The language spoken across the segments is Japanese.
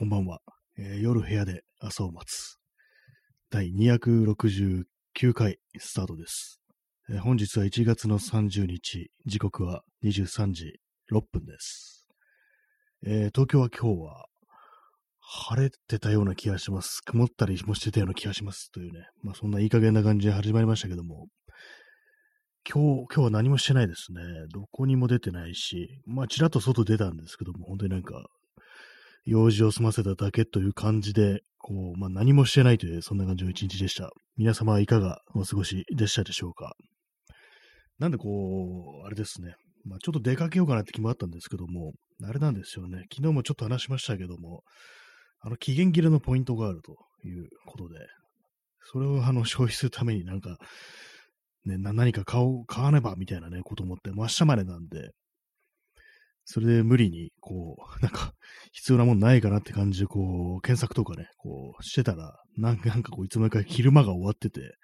こんばんは、えー夜部屋で朝を待つ。第269回スタートです、えー本日は1月の30日、時刻は23時6分です。えー東京は今日は晴れてたような気がします。曇ったりもしてたような気がします。というね、まあそんないい加減な感じで始まりましたけども、今日、今日は何もしてないですね。どこにも出てないし、まあちらっと外出たんですけども、本当になんか用事を済ませただけという感じで、こう、まあ、何もしてないという、そんな感じの一日でした。皆様はいかがお過ごしでしたでしょうか？なんでこう、あれですね。まあ、ちょっと出かけようかなって気もあったんですけども、あれなんですよね。昨日もちょっと話しましたけども、あの、期限切れのポイントがあるということで、それをあの、消費するためになんか、ね、何か買おう、買わねばみたいなね、こと思って、もう明日までなんで、それで無理に、こう、なんか、必要なもんないかなって感じで、こう、検索とかね、こう、してたら、なんか、なんかこう、いつもか昼間が終わってて、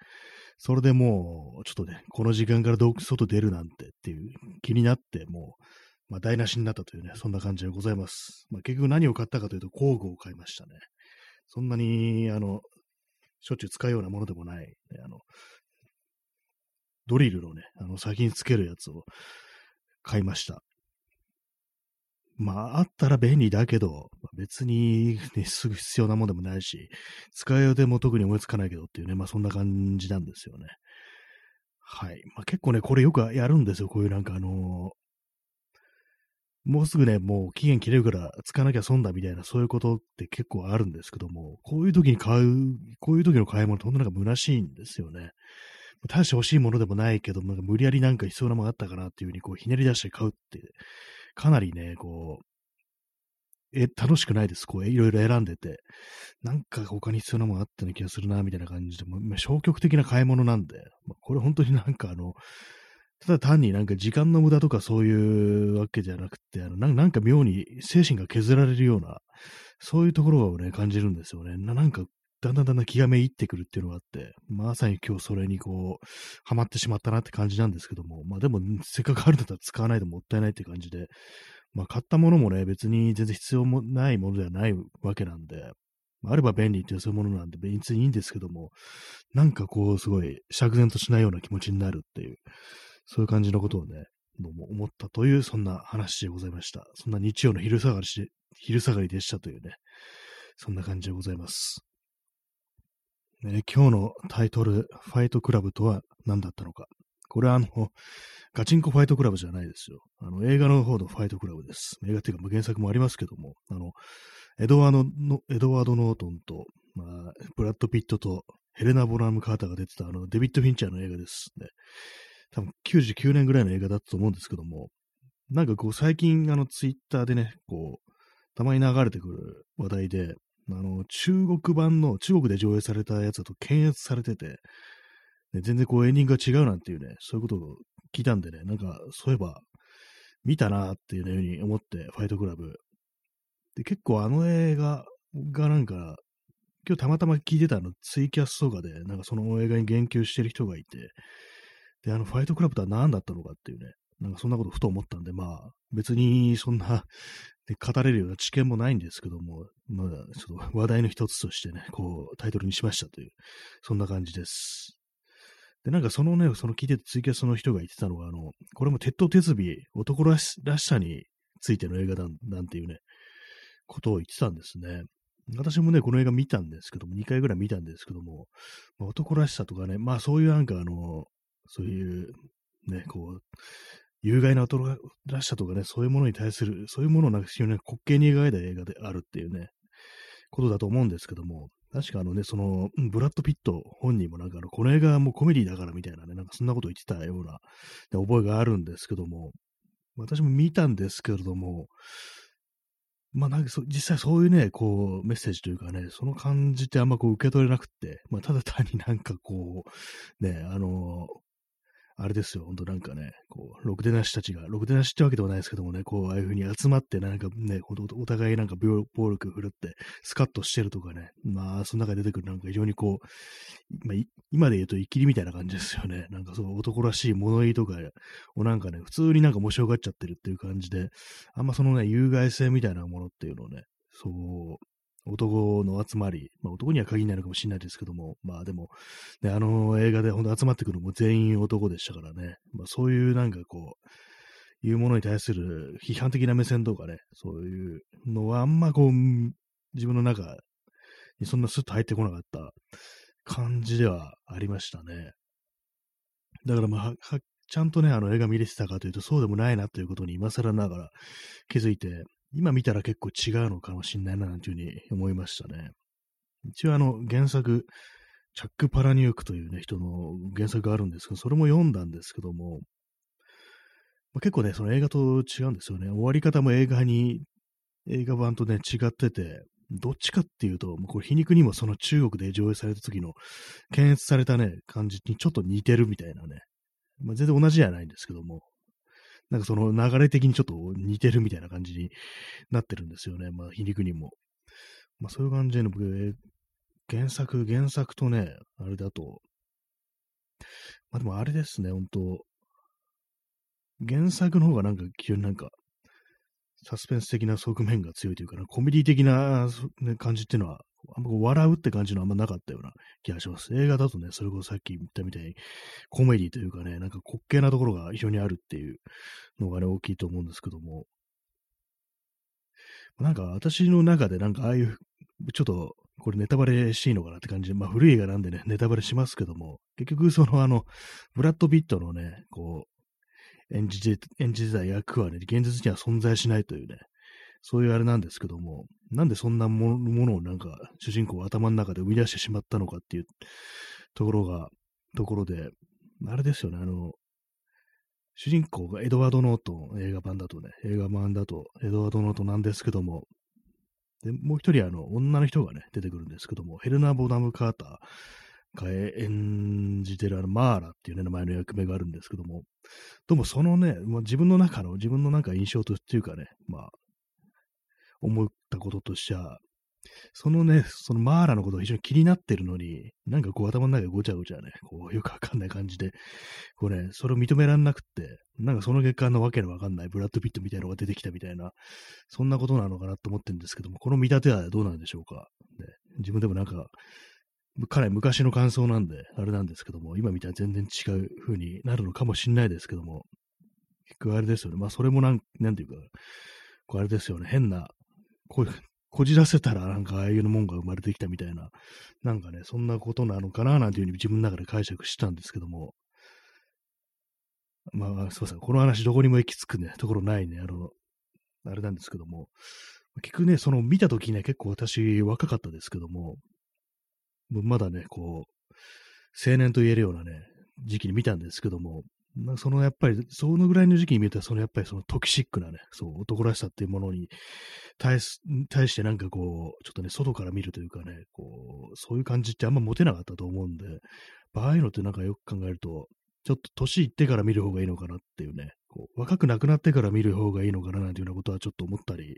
それでもう、ちょっとね、この時間からどう外出るなんてっていう気になって、もう、まあ、台無しになったというね、そんな感じでございます。まあ、結局何を買ったかというと、工具を買いましたね。そんなに、あの、しょっちゅう使うようなものでもない、ね、あの、ドリルのね、あの、先につけるやつを買いました。まあ、あったら便利だけど、別に、ね、すぐ必要なもんでもないし、使いようでも特に思いつかないけどっていうね、まあそんな感じなんですよね。はい。まあ結構ね、これよくやるんですよ。こういうなんかあのーもうすぐね、もう期限切れるから使わなきゃ損だみたいな、そういうことって結構あるんですけども、こういう時に買う、こういう時の買い物って本当なんか虚しいんですよね。大して欲しいものでもないけど、なんか無理やりなんか必要なものがあったかなっていうふうにこうひねり出して買うって、かなりね、こう、え、楽しくないです。こう、いろいろ選んでて。なんか他に必要なものあったような気がするな、みたいな感じで、もま消極的な買い物なんで、まあこれ本当になんかあの、ただ単になんか時間の無駄とかそういうわけじゃなくて、あのなんか妙に精神が削られるような、そういうところをね、感じるんですよね。なんか、だんだんだんだん気がめいってくるっていうのがあって、まさに今日それにこう、ハマってしまったなって感じなんですけども、まあでも、せっかくあるんだったら使わないともったいないって感じで、まあ買ったものもね、別に全然必要もないものではないわけなんで、ああれば便利っていうそういうものなんで別にいいんですけども、なんかこう、すごい釈然としないような気持ちになるっていう、そういう感じのことをね、どうも思ったという、そんな話でございました。そんな日曜の昼下がりし、昼下がりでしたというね、そんな感じでございます。ね、今日のタイトル、ファイトクラブとは何だったのか。これはあの、ガチンコファイトクラブじゃないですよ。あの、映画の方のファイトクラブです。映画っていうか、原作もありますけども、あの、エドワードの、エドワード・ノートンと、まあ、ブラッド・ピットとヘレナ・ボラム・カーターが出てた、あの、デビッド・フィンチャーの映画ですね。多分99年ぐらいの映画だったと思うんですけども、なんかこう、最近、あの、ツイッターでね、こう、たまに流れてくる話題で、あの、中国版の、中国で上映されたやつだと検閲されてて、ね、全然こうエンディングが違うなんていうね、そういうことを聞いたんでね、なんか、そういえば、見たなっていうふうに思って、ファイトクラブ。で、結構あの映画がなんか、今日たまたま聞いてたの、ツイキャスとかで、なんかその映画に言及してる人がいて、で、あの、ファイトクラブとは何だったのかっていうね、なんかそんなことふと思ったんで、まあ、別にそんな、で語れるような知見もないんですけども、まあ、ちょっと話題の一つとしてね、こう、タイトルにしましたという、そんな感じです。で、なんかそのね、その聞いてたツイキャスの人が言ってたのが、あの、これも鉄頭鉄尾、男らしらしさについての映画だなんていうね、ことを言ってたんですね。私もね、この映画見たんですけども、2回ぐらい見たんですけども、まあ、男らしさとかね、まあそういうなんかあの、そういう、ね、こう、有害な男らしさとかね、そういうものに対する、そういうものをなんか非常に滑稽に描いた映画であるっていうね、ことだと思うんですけども、確かあのね、その、ブラッド・ピット本人もなんかあの、この映画はもうコメディだからみたいなね、なんかそんなこと言ってたようなで覚えがあるんですけども、私も見たんですけれども、まあなんかそ実際そういうね、こう、メッセージというかね、その感じってあんまこう受け取れなくって、まあただ単になんかこう、ね、あの、あれですよ、ほんとなんかね、こう、ろくでなしたちが、ろくでなしってわけではないですけどもね、こう、ああいう風に集まって、なんかね、ほんとお互いなんか暴力振るって、スカッとしてるとかね、まあ、その中で出てくるなんか非常にこう、まあ、今で言うと、イキリみたいな感じですよね。なんかそう、男らしい物言いとかをなんかね、普通になんか面白がっちゃってるっていう感じで、あんまそのね、有害性みたいなものっていうのをね、そう、男の集まり、まあ男には限らないのかもしれないですけども、まあでも、ね、あの映画で本当集まってくるのも全員男でしたからね、まあそういうなんかこう、いうものに対する批判的な目線とかね、そういうのはあんまこう、自分の中にそんなスッと入ってこなかった感じではありましたね。だからまあ、ちゃんとね、あの映画見れてたかというと、そうでもないなということに今更ながら気づいて、今見たら結構違うのかもしれないな、なんていうふうに思いましたね。一応あの、原作、チャック・パラニュークというね、人の原作があるんですけど、それも読んだんですけども、まあ、結構ね、その映画と違うんですよね。終わり方も映画に、映画版とね、違ってて、どっちかっていうと、もうこれ皮肉にもその中国で上映された時の検閲されたね、感じにちょっと似てるみたいなね。まあ、全然同じじゃないんですけども、なんかその流れ的にちょっと似てるみたいな感じになってるんですよね。まあ皮肉にも。まあそういう感じの、原作、原作とね、あれだと、まあでもあれですね、本当原作の方がなんか急になんか、サスペンス的な側面が強いというか、コメディ的な、感じっていうのは、あんまこう笑うって感じのあんまなかったような気がします。映画だとね、それこそさっき言ったみたいに、コメディというかね、なんか滑稽なところが非常にあるっていうのがね、大きいと思うんですけども、なんか私の中でなんかああいう、ちょっとこれネタバレしいいのかなって感じ。で、まあ古い映画なんでね、ネタバレしますけども、結局そのあの、ブラッド・ビットのね、こう、演じて、演じてた役はね、現実には存在しないというね、そういうあれなんですけども、なんでそんなものをなんか主人公は頭の中で生み出してしまったのかっていうところが、ところで、あれですよね、あの、主人公がエドワード・ノート映画版だとね、映画版だとエドワード・ノートなんですけども、で、もう一人あの、女の人がね、出てくるんですけども、ヘルナ・ボダム・カーターが演じてるあの、マーラっていうね、名前の役目があるんですけども、どうもそのね、まあ、自分の中の、自分のなんか印象というかね、まあ、思ったこととしては、そのね、そのマーラのことが非常に気になってるのに、なんかこう頭の中でごちゃごちゃね、こうよくわかんない感じで、こうね、それを認められなくって、なんかその結果のわけのわかんないブラッド・ピットみたいなのが出てきたみたいな、そんなことなのかなと思ってるんですけども、この見立てはどうなんでしょうか。ね、自分でもなんか、かなり昔の感想なんで、あれなんですけども、今見たら全然違う風になるのかもしんないですけども、結局あれですよね。まあそれもなん、なんていうか、こうあれですよね。変な、こ、こじらせたらなんかああいうのもんが生まれてきたみたいな、なんかね、そんなことなのかななんていうふうに自分の中で解釈したんですけども、まあ、すいません。この話どこにも行き着くね、ところないね、あの、あれなんですけども、結局ね、その見たときね、結構私若かったですけども、まだね、こう、青年と言えるようなね、時期に見たんですけども、そのやっぱり、そのぐらいの時期に見ると、そのやっぱりそのトキシックなね、そう、男らしさっていうものに対し対してなんかこう、ちょっとね、外から見るというかね、こう、そういう感じってあんま持てなかったと思うんで、ああいうのってなんかよく考えると、ちょっと年いってから見る方がいいのかなっていうね、こう若くなくなってから見る方がいいのかななんていうようなことはちょっと思ったり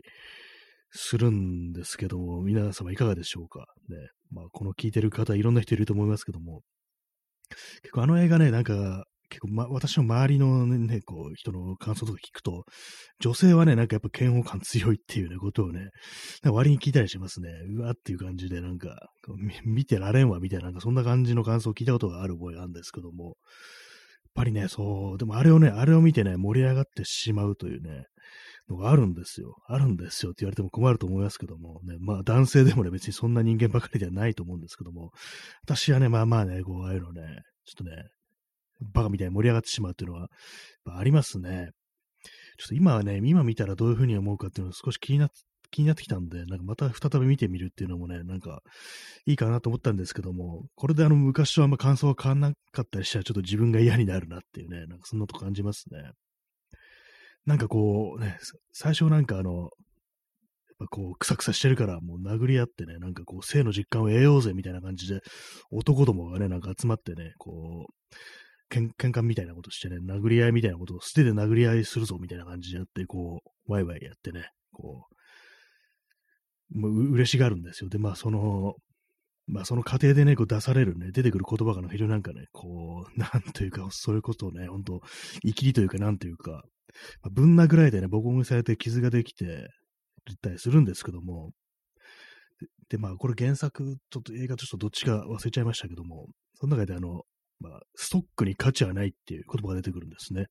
するんですけども、皆様いかがでしょうかね。まあ、この聞いてる方いろんな人いると思いますけども、結構あの映画ね、なんか、結構、ま、私の周りのね、こう、人の感想とか聞くと、女性はね、なんかやっぱ嫌悪感強いっていうね、ことをね、割に聞いたりしますね。うわっていう感じで、なんか、見てられんわ、みたいな、なんかそんな感じの感想を聞いたことがある覚えがあるんですけども、やっぱりね、そう、でもあれをね、あれを見てね、盛り上がってしまうというね、のがあるんですよ。あるんですよって言われても困ると思いますけども、ね、まあ男性でもね、別にそんな人間ばかりではないと思うんですけども、私はね、まあまあね、こう、ああいうのね、ちょっとね、バカみたいに盛り上がってしまうっていうのは、ありますね。ちょっと今はね、今見たらどういうふうに思うかっていうのを少し気になっ気になってきたんで、なんかまた再び見てみるっていうのもね、なんかいいかなと思ったんですけども、これであの昔とあんま感想が変わんなかったりしたらちょっと自分が嫌になるなっていうね、なんかそんなとこ感じますね。なんかこうね、最初なんかあの、やっぱこう、くさくさしてるから、もう殴り合ってね、なんかこう、性の実感を得ようぜみたいな感じで、男どもがね、なんか集まってね、こう、喧嘩みたいなことしてね、殴り合いみたいなことを捨てて殴り合いするぞみたいな感じでやって、こう、ワイワイやってね、こう、もう嬉しがるんですよ。で、まあ、その、まあ、その過程でね、こう出されるね、出てくる言葉がの非常になんかね、こう、なんというか、そういうことをね、本当生きりというか、なんというか、ま、ぶん殴られてね、ボコボコにされて傷ができて、たりするんですけども、て、まあ、これ原作、ちょっと映画とちょっとどっちか忘れちゃいましたけども、その中であの、まあ、ストックに価値はないっていう言葉が出てくるんですね。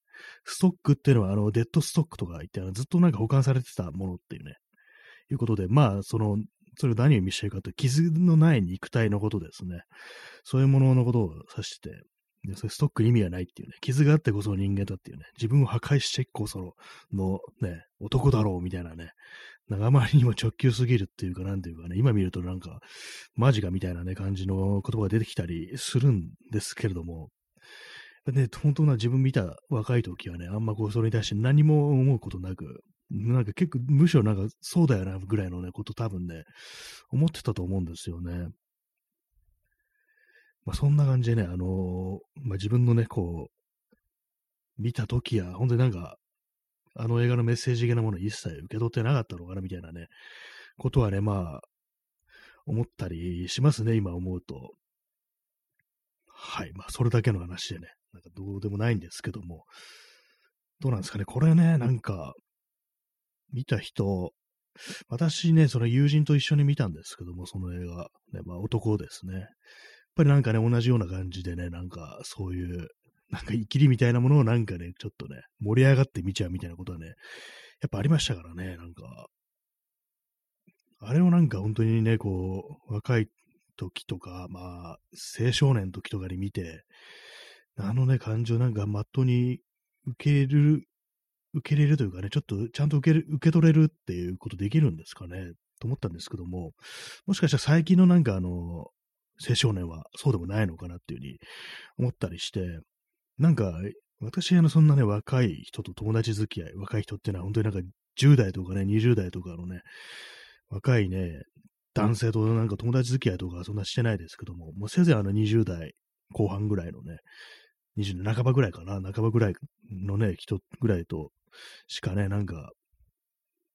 ストックっていうのは、あの、デッドストックとか言って、ずっとなんか保管されてたものっていうね、いうことで、まあ、その、それを何を見せてるかというと、傷のない肉体のことですね。そういうもののことを指して、で、それストックに意味がないっていうね、傷があってこそ人間だっていうね、自分を破壊してこそのね、男だろうみたいなね、なんかあまりにも直球すぎるっていうか、なんていうかね、今見るとなんか、マジかみたいなね、感じの言葉が出てきたりするんですけれども、ね、本当な自分見た若い時はね、あんまこう、それに対して何も思うことなく、なんか結構、むしろなんか、そうだよな、ぐらいのね、こと多分ね、思ってたと思うんですよね。まあ、そんな感じでね、あの、まあ、自分のね、こう、見た時や、本当になんか、あの映画のメッセージ的なもの一切受け取ってなかったのかな、みたいなね、ことはね、まあ、思ったりしますね、今思うと。はい。まあ、それだけの話でね、なんかどうでもないんですけども、どうなんですかね、これね、なんか、見た人、私ね、その友人と一緒に見たんですけども、その映画、ね、まあ男ですね。やっぱりなんかね、同じような感じでね、なんかそういう、なんか生きりみたいなものをなんかね、ちょっとね、盛り上がって見ちゃうみたいなことはね、やっぱありましたからね、なんか。あれをなんか本当にね、こう、若い時とか、まあ、青少年の時とかに見て、あのね、感情なんかまっとうに受け入れる、受け入れるというかね、ちょっとちゃんと受け受け取れるっていうことできるんですかね、と思ったんですけども、もしかしたら最近のなんかあの、青少年はそうでもないのかなっていうふうに思ったりして、なんか、私、あの、そんなね、若い人と友達付き合い、若い人っていうのは本当になんか10代とかね、20代とかのね、若いね、男性となんか友達付き合いとかそんなしてないですけども、もうせいぜいあの20代後半ぐらいのね、20代半ばぐらいかな、半ばぐらいのね、人ぐらいとしかね、なんか、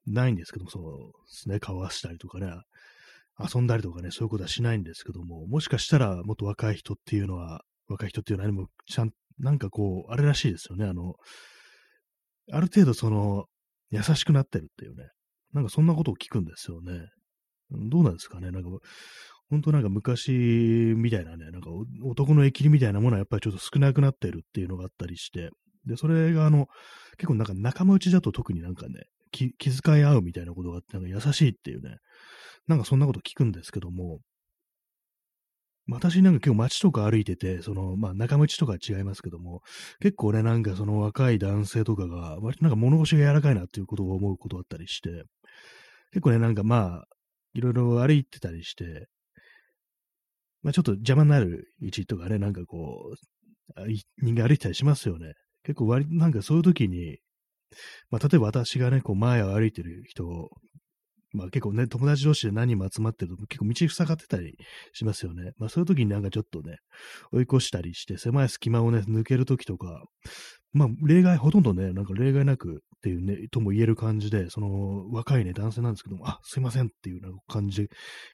ないんですけども、そうですね、交わしたりとかね、遊んだりとかね、そういうことはしないんですけども、もしかしたらもっと若い人っていうのは、若い人っていうのは何もちゃん、なんかこう、あれらしいですよね、あの、ある程度その、優しくなってるっていうね、なんかそんなことを聞くんですよね。どうなんですかね。なんか、本当なんか昔みたいなね、なんか男の駅りみたいなものはやっぱりちょっと少なくなってるっていうのがあったりして、で、それがあの、結構なんか仲間内だと特になんかね、気遣い合うみたいなことがあって、なんか優しいっていうね、なんかそんなこと聞くんですけども、私なんか結構街とか歩いてて、その、まあ仲間内とか違いますけども、結構ね、なんかその若い男性とかが、割となんか物腰が柔らかいなっていうことを思うことあったりして、結構ね、なんかまあ、いろいろ歩いてたりして、まあ、ちょっと邪魔になる位置とかね、なんかこう、人間歩いてたりしますよね。結構割、なんかそういう時に、まあ、例えば私がね、こう前を歩いてる人、まあ結構ね、友達同士で何人も集まってると結構道塞がってたりしますよね。まあそういう時になんかちょっとね、追い越したりして、狭い隙間をね、抜ける時とか、まあ例外、ほとんどね、なんか例外なくっていうね、とも言える感じで、その若いね、男性なんですけども、あ、すいませんっていうな感じで、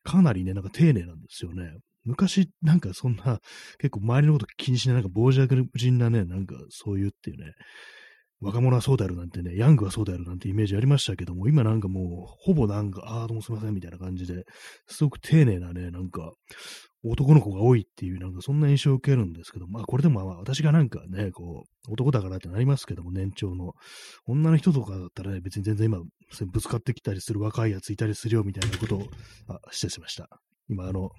かなりね、なんか丁寧なんですよね。昔、なんかそんな、結構周りのこと気にしない、なんか傍若無人なね、なんかそういうっていうね、若者はそうであるなんてね、ヤングはそうであるなんてイメージありましたけども、今なんかもう、ほぼなんか、ああ、どうもすいませんみたいな感じで、すごく丁寧なね、なんか、男の子が多いっていう、なんかそんな印象を受けるんですけど、まあこれでもまあ私がなんかね、こう、男だからってなりますけども、年長の。女の人とかだったらね、別に全然今、ぶつかってきたりする若いやついたりするよみたいなことを、あ、失礼しました。今あの、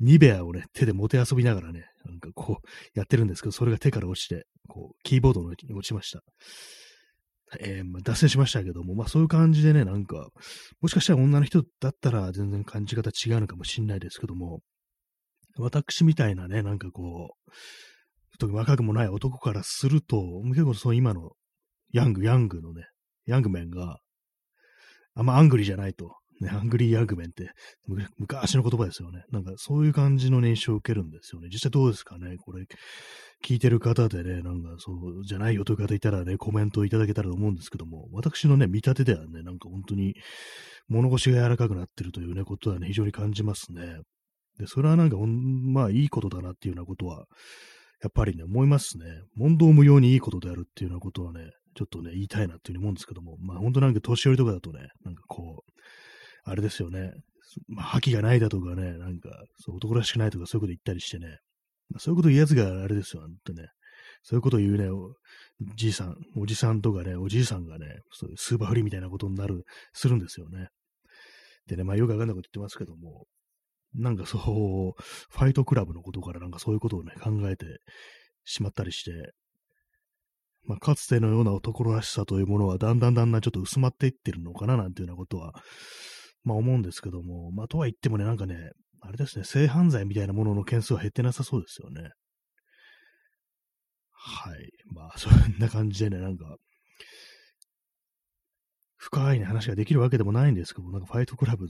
ニベアをね、手で持て遊びながらね、なんかこう、やってるんですけど、それが手から落ちて、こう、キーボードの上に落ちました。えー、まあ、脱線しましたけども、まあそういう感じでね、なんか、もしかしたら女の人だったら全然感じ方違うのかもしんないですけども、私みたいなね、なんかこう、特に若くもない男からすると、結構その今のヤング、ヤングのね、young men が、あんま angry じゃないと。ね、 angry young men って、昔の言葉ですよね。なんかそういう感じの印象を受けるんですよね。実際どうですかね？これ、聞いてる方でね、なんかそうじゃないよという方いたらね、コメントいただけたらと思うんですけども、私のね、見立てではね、なんか本当に物腰が柔らかくなってるというね、ことはね、非常に感じますね。で、それはなんかまあいいことだなっていうようなことは、やっぱりね、思いますね。問答無用にいいことであるっていうようなことはね、ちょっとね、言いたいなっていうふうに思うんですけども、まあ本当なんか年寄りとかだとね、なんかこう、あれですよね。まあ、覇気がないだとかね、なんか、そう男らしくないとかそういうこと言ったりしてね、まあ、そういうこと言うやつがあれですよ、本当ね。そういうことを言うね、おじいさん、おじさんとかね、おじいさんがね、そういうスーパーフリーみたいなことになる、するんですよね。でね、まあよくわかんないこと言ってますけども、なんかそう、ファイトクラブのことからなんかそういうことをね、考えてしまったりして、まあ、かつてのような男らしさというものはだんだんだんだんちょっと薄まっていってるのかななんていうようなことは、まあ思うんですけども、まあとは言ってもね、なんかね、あれですね、性犯罪みたいなものの件数は減ってなさそうですよね。はい。まあ、そんな感じでね、なんか、深いね、話ができるわけでもないんですけども、なんかファイトクラブ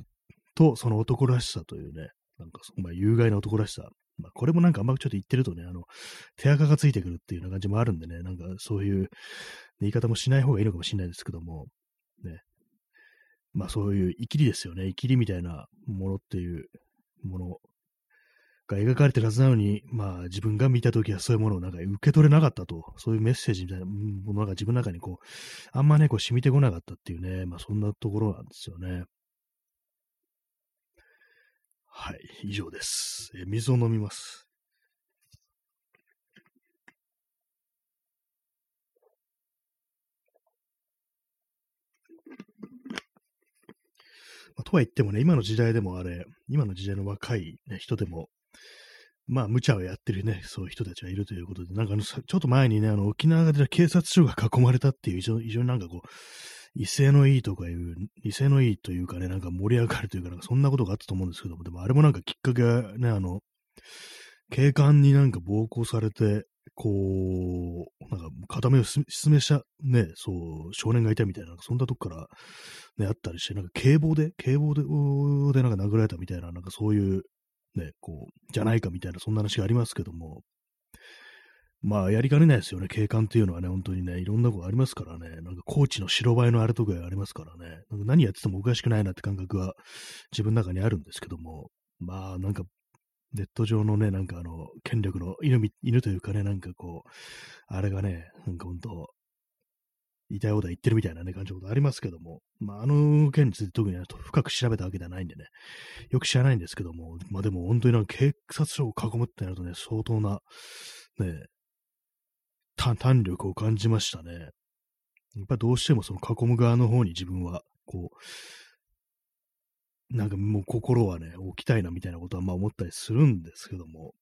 とその男らしさというね、なんか、まあ、有害な男らしさ。まあ、これもなんかあんまちょっと言ってるとね、あの、手垢がついてくるっていうような感じもあるんでね、なんかそういう言い方もしない方がいいのかもしれないですけども、ね。まあそういう生きりですよね。生きりみたいなものっていうものが描かれてるはずなのに、まあ自分が見たときはそういうものをなんか受け取れなかったと、そういうメッセージみたいなものが自分の中にこう、あんまね、こう染みてこなかったっていうね、まあそんなところなんですよね。はい、以上です。え水を飲みます。まあ、とは言ってもね、今の時代でもあれ、今の時代の若い、ね、人でも、まあ、無茶をやってるね、そういう人たちがいるということで、なんかあのちょっと前にね、あの、沖縄で警察署が囲まれたっていう、非常になんかこう、威勢のいいとかいう、威勢のいいというかね、なんか盛り上がるというか、なんかそんなことがあったと思うんですけども、でもあれもなんかきっかけがね、あの、警官になんか暴行されて、こう、なんか、片目を失明した、ね、そう、少年がいたみたいな、そんなとこから、ね、あったりして、なんか警棒で、警棒で、でなんか殴られたみたいな、なんかそういう、ね、こう、じゃないかみたいな、そんな話がありますけども、まあ、やりかねないですよね。警官っていうのはね、本当にね、いろんなことありますからね。なんか、コーチの白バイのあれとかありますからね。なんか何やっててもおかしくないなって感覚は自分の中にあるんですけども、まあ、なんか、ネット上のね、なんかあの、権力の犬犬というかね、なんかこう、あれがね、なんか本当、言いたいこと言ってるみたいなね、感じのことありますけども、まあ、あの件について特にね深く調べたわけではないんでね、よく知らないんですけども、まあでも本当になんか警察署を囲むってなるとね、相当な、ね、弾力を感じましたね。やっぱどうしてもその囲む側の方に自分は、こう、なんかもう心はね、置きたいなみたいなことはまあ思ったりするんですけども、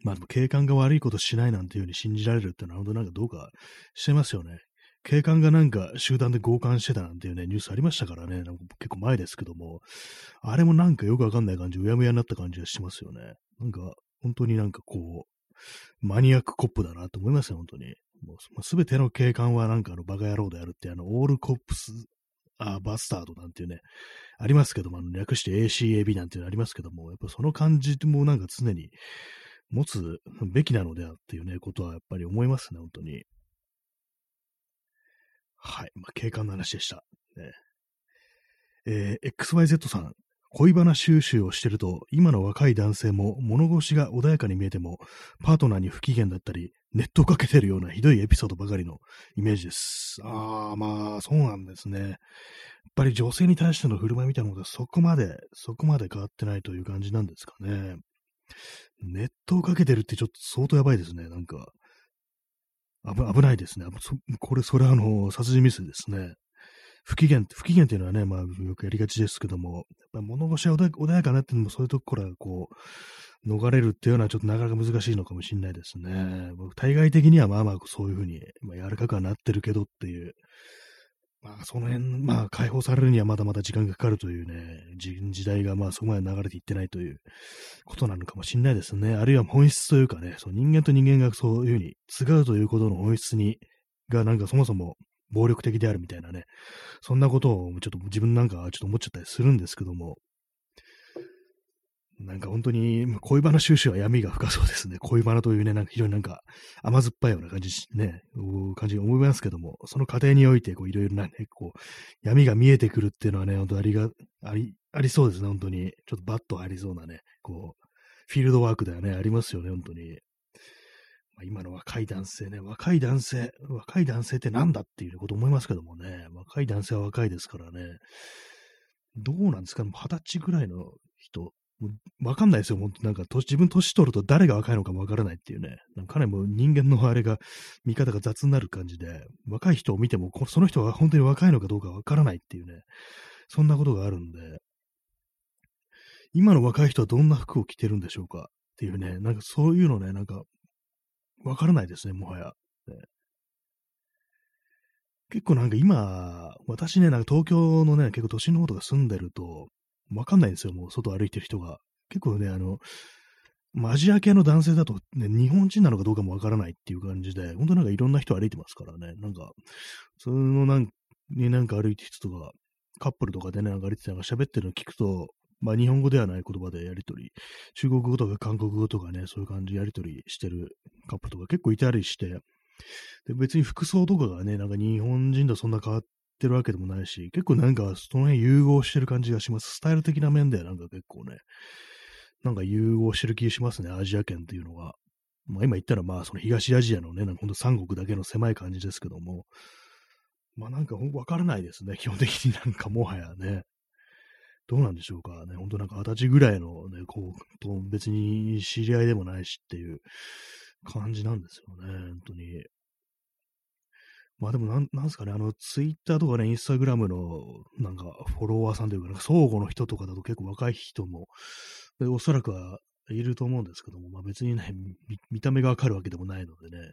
まあでも警官が悪いことしないなんていうふうに信じられるっていうのは本当なんかどうかしてますよね。警官がなんか集団で強姦してたなんていうね、ニュースありましたからね、なんか結構前ですけども、あれもなんかよくわかんない感じ、うやむやになった感じがしますよね。なんか、本当になんかこう、マニアックコップだなと思いますよ、本当に。もうすべての警官はなんかあのバカ野郎であるって、あの、オールコップス、あバスタードなんていうね、ありますけども、あの略して ACAB なんていうのありますけども、やっぱその感じもなんか常に持つべきなのであっていうね、ことはやっぱり思いますね、本当に。はい。まあ、警官の話でした。ねえー、XYZ さん、恋バナ収集をしてると、今の若い男性も物腰が穏やかに見えても、パートナーに不機嫌だったり、ネットをかけてるようなひどいエピソードばかりのイメージです。ああ、まあ、そうなんですね。やっぱり女性に対しての振る舞いみたいなことはそこまで、そこまで変わってないという感じなんですかね。ネットをかけてるってちょっと相当やばいですね。なんか、危ないですね。これ、それはあの、殺人未遂ですね。不機嫌、不機嫌っていうのはね、まあ、よくやりがちですけども、やっ物腰は穏やかなっていうのも、そういうとこからこう、逃れるっていうのはちょっとなかなか難しいのかもしれないですね。僕、対外的にはまあまあそういうふうに、まあ、柔らかくはなってるけどっていう、まあ、その辺、まあ、解放されるにはまだまだ時間がかかるというね、時代がまあそこまで流れていってないということなのかもしれないですね。あるいは本質というかね、その人間と人間がそういうふうに違うということの本質に、がなんかそもそも暴力的であるみたいなね、そんなことをちょっと自分なんかはちょっと思っちゃったりするんですけども、なんか本当に恋バナ収集は闇が深そうですね。恋バナというね、なんか非常になんか甘酸っぱいような感じね、感じが思いますけども、その過程においてこういろいろなね、こう闇が見えてくるっていうのはね、本当ありが、あり、ありそうですね、本当に。ちょっとバッとありそうなね、こう、フィールドワークではね、ありますよね、本当に。まあ、今の若い男性ね、若い男性、若い男性ってなんだっていうこと思いますけどもね、若い男性は若いですからね、どうなんですか？二十歳ぐらいの人、わかんないですよ。もうなんか、自分年取ると誰が若いのかもわからないっていうね。なんかかなりもう人間のあれが、見方が雑になる感じで、若い人を見ても、その人が本当に若いのかどうかわからないっていうね。そんなことがあるんで、今の若い人はどんな服を着てるんでしょうか？っていうね。なんかそういうのね、なんか、わからないですね、もはや。ね結構なんか今、私ね、なんか東京のね、結構都心の方とか住んでると、わかんないんですよ、もう外歩いてる人が。結構ね、あの、アジア系の男性だと、ね、日本人なのかどうかもわからないっていう感じで、本当なんかいろんな人歩いてますからね、なんか、そのなんになんか歩いてる人とか、カップルとかでね、なんか歩いててなんか喋ってるの聞くと、まあ日本語ではない言葉でやりとり、中国語とか韓国語とかね、そういう感じでやりとりしてるカップルとか結構いたりして、で別に服装とかがね、なんか日本人とそんな変わってるわけでもないし、結構なんかその辺融合してる感じがします。スタイル的な面ではなんか結構ね、なんか融合してる気がしますね、アジア圏っていうのが。まあ今言ったらまあその東アジアのね、なんかほんと三国だけの狭い感じですけども、まあなんかわからないですね、基本的になんかもはやね。どうなんでしょうかね。ほんとなんか二十歳ぐらいのね、こう、と別に知り合いでもないしっていう感じなんですよね、本当に。まあでもなん、なんすかね、あの、ツイッターとかね、インスタグラムの、なんか、フォロワーさんというか、なんか相互の人とかだと結構若い人も、おそらくはいると思うんですけども、まあ別にね、見た目がわかるわけでもないのでね。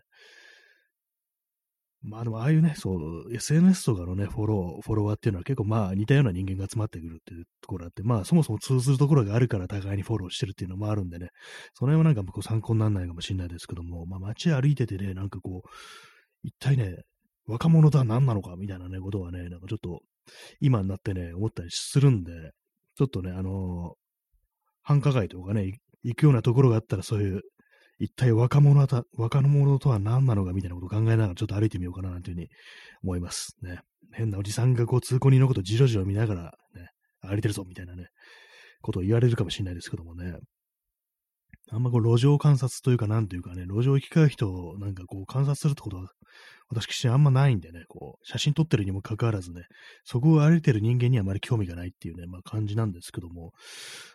まあでも、ああいうね、そう、SNS とかのね、フォロー、フォロワーっていうのは結構まあ似たような人間が集まってくるっていうところあって、まあそもそも通ずるところがあるから互いにフォローしてるっていうのもあるんでね、その辺はなんかこう参考にならないかもしれないですけども、まあ街歩いててね、なんかこう、一体ね、若者とは何なのかみたいなね、ことはね、なんかちょっと、今になってね、思ったりするんで、ちょっとね、あのー、繁華街とかね、行くようなところがあったら、そういう、一体若者た、若者とは何なのかみたいなことを考えながらちょっと歩いてみようかななんていうふうに思いますね。変なおじさんがこう通行人のことをじろじろ見ながらね、歩いてるぞみたいなね、ことを言われるかもしれないですけどもね。あんまこう路上観察というか、なんというかね、路上行き交う人をなんかこう観察するってことは私あんまないんでね、こう、写真撮ってるにもかかわらずね、そこを歩いてる人間にはあまり興味がないっていうね、まあ感じなんですけども、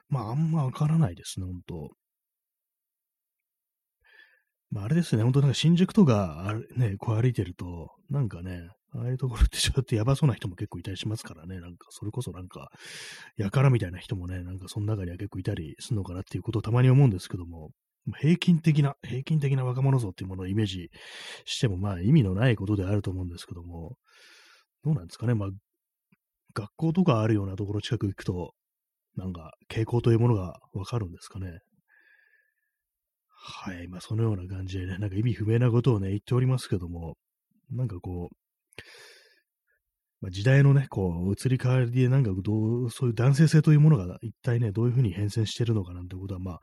まああんまわからないですね、ほんと。まああれですね、ほんとなんか新宿とか、ね、こう歩いてると、なんかね、ああいうところってちょっとやばそうな人も結構いたりしますからね、なんかそれこそなんか、やからみたいな人もね、なんかその中には結構いたりするのかなっていうことをたまに思うんですけども、平均的な、平均的な若者像っていうものをイメージしても、まあ意味のないことであると思うんですけども、どうなんですかね。まあ、学校とかあるようなところ近く行くと、なんか傾向というものがわかるんですかね。はい。まあそのような感じでね、なんか意味不明なことをね、言っておりますけども、なんかこう、まあ、時代のね、こう、移り変わりで、なんかどう、そういう男性性というものが一体ね、どういうふうに変遷してるのかなんてことは、まあ、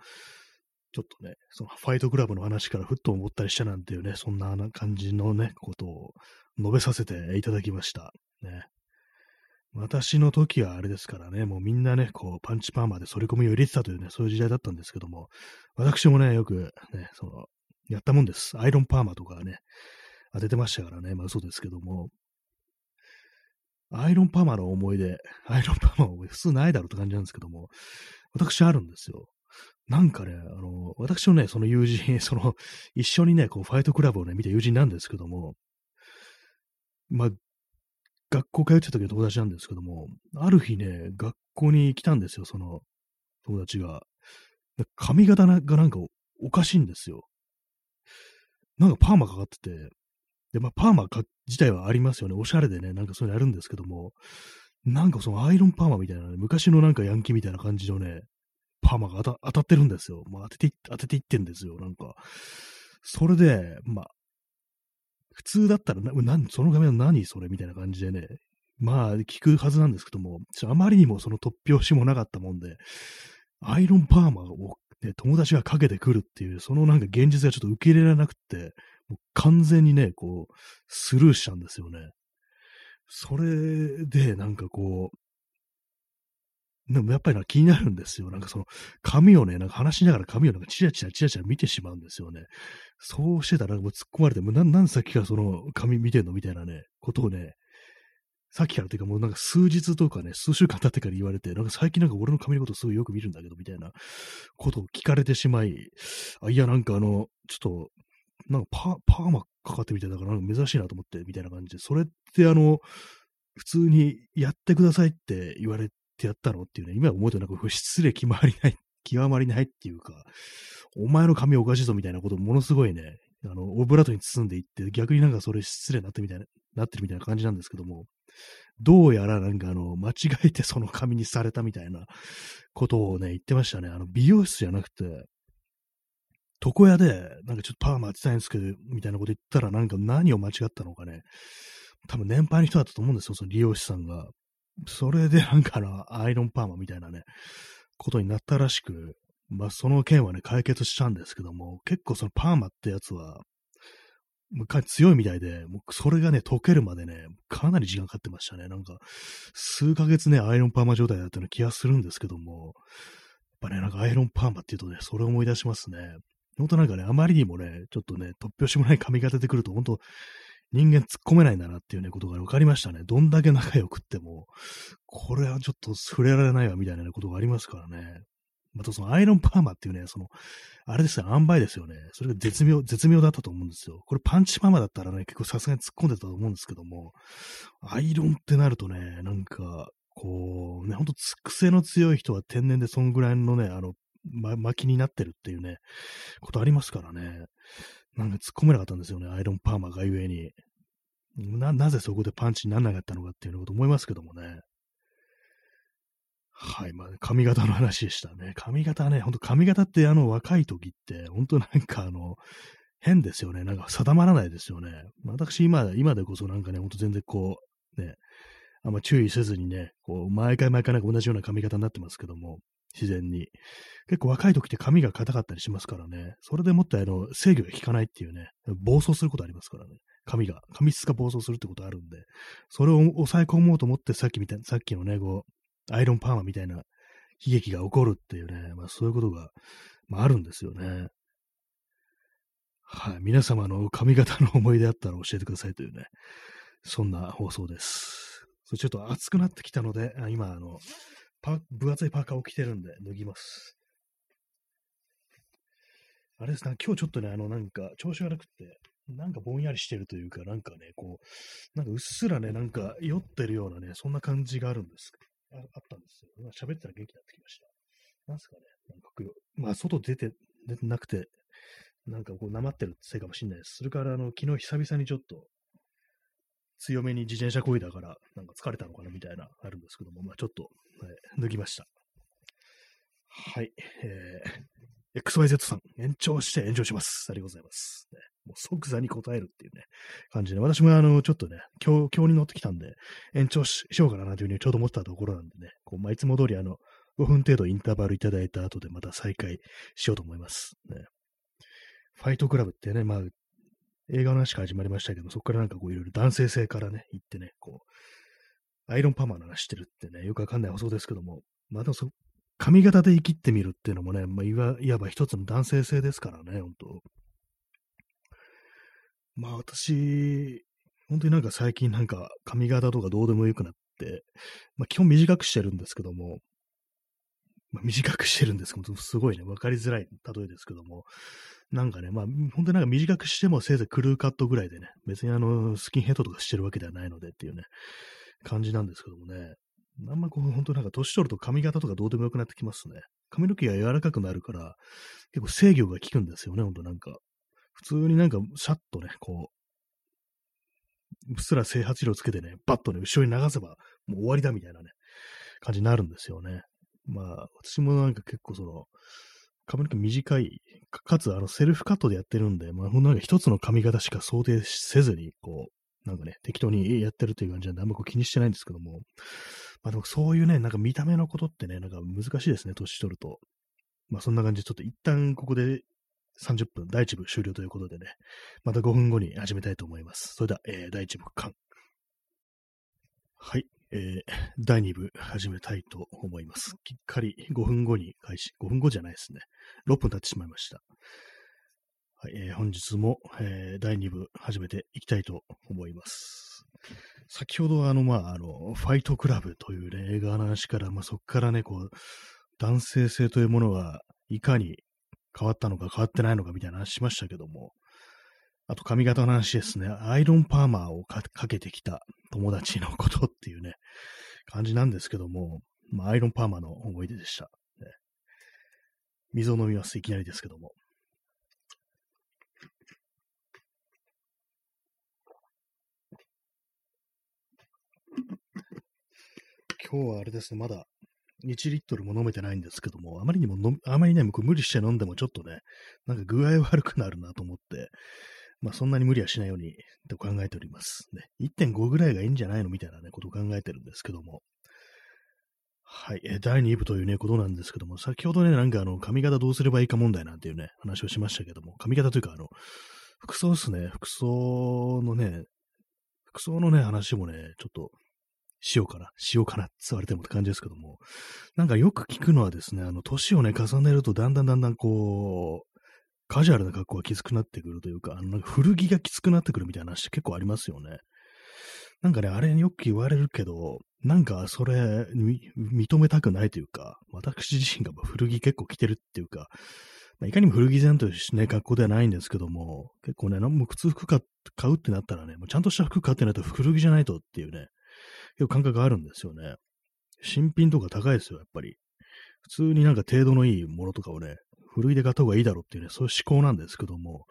ちょっとね、そのファイトクラブの話からふっと思ったりしたなんていうね、そんな感じのね、ことを述べさせていただきました。ね。私の時はあれですからね、もうみんなね、こう、パンチパーマで反り込みを入れてたというね、そういう時代だったんですけども、私もね、よくね、その、やったもんです。アイロンパーマとかね、当ててましたからね、まあ嘘ですけども、アイロンパーマの思い出、アイロンパーマの思い出、普通ないだろうって感じなんですけども、私あるんですよ。なんかね、あの、私のね、その友人、その、一緒にね、こう、ファイトクラブをね、見た友人なんですけども、まあ、学校通ってた時の友達なんですけども、ある日ね、学校に来たんですよ、その友達が。髪型がなんかおかしいんですよ。なんかパーマかかってて、で、まあ、パーマか自体はありますよね。おしゃれでね、なんかそういうのやるんですけども、なんかそのアイロンパーマみたいなね、昔のなんかヤンキーみたいな感じのね、パーマが当たってるんですよ。まあ、当てて、当てていってんですよ。なんか。それで、まあ、普通だったらな、なその画面は何それみたいな感じでね、まあ、聞くはずなんですけども、あまりにもその突拍子もなかったもんで、アイロンパーマを、ね、友達がかけてくるっていう、そのなんか現実がちょっと受け入れられなくて、もう完全にね、こう、スルーしちゃうんですよね。それで、なんかこう、でもやっぱりな気になるんですよ。なんかその髪をね、なんか話しながら髪をなんかチラチラチラチラ見てしまうんですよね。そうしてたらもう突っ込まれて、もうなん、なんさっきからその髪見てんのみたいなね、ことをね、さっきからというかもうなんか数日とかね、数週間経ってから言われて、なんか最近なんか俺の髪のことすごいよく見るんだけど、みたいなことを聞かれてしまい、あ、いやなんかあの、ちょっと、なんかパパーマかかってみたいだからなんか珍しいなと思って、みたいな感じで、それってあの、普通にやってくださいって言われってやったのっていうね、今思うとなんか失礼極まりない、極まりないっていうか、お前の髪おかしいぞみたいなことをものすごいね、あの、オブラートに包んでいって、逆になんかそれ失礼になってみたいな、なってるみたいな感じなんですけども、どうやらなんかあの、間違えてその髪にされたみたいなことをね、言ってましたね。あの、美容室じゃなくて、床屋で、なんかちょっとパーマ当てたいんですけど、みたいなこと言ったら、なんか何を間違ったのかね。多分年配の人だったと思うんですよ、その理容師さんが。それでなんかあの、アイロンパーマみたいなね、ことになったらしく、まあその件はね、解決したんですけども、結構そのパーマってやつは、強いみたいで、もうそれがね、溶けるまでね、かなり時間かかってましたね。なんか、数ヶ月ね、アイロンパーマ状態だったような気がするんですけども、やっぱね、なんかアイロンパーマっていうとね、それを思い出しますね。ほんとなんかね、あまりにもね、ちょっとね、突拍子もない髪型でくると、ほんと、人間突っ込めないんだなっていうね、ことが分かりましたね。どんだけ仲良くっても、これはちょっと触れられないわ、みたいな、ことがありますからね。またそのアイロンパーマっていうね、その、あれですよ、塩梅ですよね。それが絶妙、絶妙だったと思うんですよ。これパンチパーマだったらね、結構さすがに突っ込んでたと思うんですけども、アイロンってなるとね、なんか、こう、ね、ほんと癖の強い人は天然でそんぐらいのね、あの、ま、巻きになってるっていうね、ことありますからね。なんか突っ込めなかったんですよね、アイロンパーマがゆえに。な、なぜそこでパンチにならなかったのかっていうこと思いますけどもね。はい、まあ、髪型の話でしたね。髪型ね、ほんと髪型ってあの若い時って、ほんとなんかあの、変ですよね。なんか定まらないですよね。私今、今でこそなんかね、ほんと全然こう、ね、あんま注意せずにね、こう、毎回毎回なんか同じような髪型になってますけども、自然に。結構若い時って髪が硬かったりしますからね。それでもってあの、制御が効かないっていうね、暴走することありますからね。髪が、髪質が暴走するってことあるんで、それを抑え込もうと思ってさっきみたいなさっきのね、こう、アイロンパーマみたいな悲劇が起こるっていうね、まあそういうことが、まあ、あるんですよね。はい。皆様の髪型の思い出あったら教えてくださいというね、そんな放送です。そちょっと暑くなってきたので、今、あの、パ分厚いパーカーを着てるんで脱ぎます。あれですね、今日ちょっとね、あの、なんか、調子悪くて、なんかぼんやりしてるというか、なんかね、こう、なんかうっすらね、なんか酔ってるようなね、そんな感じがあるんですああったんですよ。今喋ったら元気になってきました。なんすかね。なんかまあ、外出て、出てなくて、なんかこう、なまってるせいかもしれないです。それから、あの、昨日久々にちょっと、強めに自転車こいだから、なんか疲れたのかなみたいな、あるんですけども、まあちょっと、はい、脱ぎました。はい。えー、XYZ さん、延長して延長します。ありがとうございます。ね、もう即座に答えるっていうね、感じで、私もあの、ちょっとね、今日、今日に乗ってきたんで、延長しようかなというふうにちょうど思ったところなんでね、こう、まあ、いつも通りあの、5分程度インターバルいただいた後でまた再開しようと思います。ね。ファイトクラブってね、まあ、映画の話から始まりましたけど、そこからなんかこういろいろ男性性からね、行ってね、こう、アイロンパーマの話してるってね、よくわかんない放送ですけども、まあでもそ、髪型で生きってみるっていうのもね、まあ、いわいわば一つの男性性ですからね、本当。まあ私、本当になんか最近なんか髪型とかどうでもよくなって、まあ基本短くしてるんですけども、短くしてるんですけど、すごいね、わかりづらい例えですけども、なんかね、まあ本当になんか短くしてもせいぜいクルーカットぐらいでね、別にあの、スキンヘッドとかしてるわけではないのでっていうね、感じなんですけどもね、あんまこう、本当なんか年取ると髪型とかどうでもよくなってきますね。髪の毛が柔らかくなるから、結構制御が効くんですよね、ほんとなんか。普通になんか、シャッとね、こう、うっすら整髪量つけてね、バッとね、後ろに流せば、もう終わりだみたいなね、感じになるんですよね。まあ、私もなんか結構その、髪の毛短い、かつ、あの、セルフカットでやってるんで、まあ、ほんなんか一つの髪型しか想定せずに、こう、なんかね、適当にやってるという感じなんで、あんまこう気にしてないんですけども、まあでもそういうね、なんか見た目のことってね、なんか難しいですね、年取ると。まあそんな感じで、ちょっと一旦ここで30分、第1部終了ということでね、また5分後に始めたいと思います。それでは、えー、第1部間。はい、えー、第2部始めたいと思います。きっかり5分後に開始。5分後じゃないですね。6分経ってしまいました。はい、えー、本日も、えー、第2部始めていきたいと思います。先ほどあの、まあ、あの、ファイトクラブというね、映画の話から、まあ、そこからね、こう、男性性というものはいかに変わったのか変わってないのかみたいな話しましたけども、あと髪型の話ですね、アイロンパーマーをかけてきた友達のことっていうね、感じなんですけども、まあ、アイロンパーマーの思い出でした。ね、水を飲みます、いきなりですけども。今日はあれですね、まだ1リットルも飲めてないんですけども、あまりにもあまりね、無理して飲んでもちょっとね、なんか具合悪くなるなと思って、まあそんなに無理はしないようにと考えております。ね、1.5ぐらいがいいんじゃないの？みたいなね、ことを考えてるんですけども。はい、え第2部というね、ことなんですけども、先ほどね、なんかあの、髪型どうすればいいか問題なんていうね、話をしましたけども、髪型というかあの、服装ですね、服装のね、服装のね、話もね、ちょっとしようかな、しようかなって言われてもって感じですけども、なんかよく聞くのはですね、あの、年をね、重ねるとだんだんだんだんこう、カジュアルな格好がきつくなってくるというか、あの、なんか古着がきつくなってくるみたいな話結構ありますよね。なんかね、あれによく言われるけど、なんかそれ、認めたくないというか、私自身が古着結構着てるっていうか、まあ、いかにも古着前というね、格好ではないんですけども、結構ね、何も靴服買うってなったらね、もうちゃんとした服買ってないと古着じゃないとっていうね、いう感覚があるんですよね。新品とか高いですよ、やっぱり。普通になんか程度のいいものとかをね、古いで買った方がいいだろうっていうね、そういう思考なんですけども、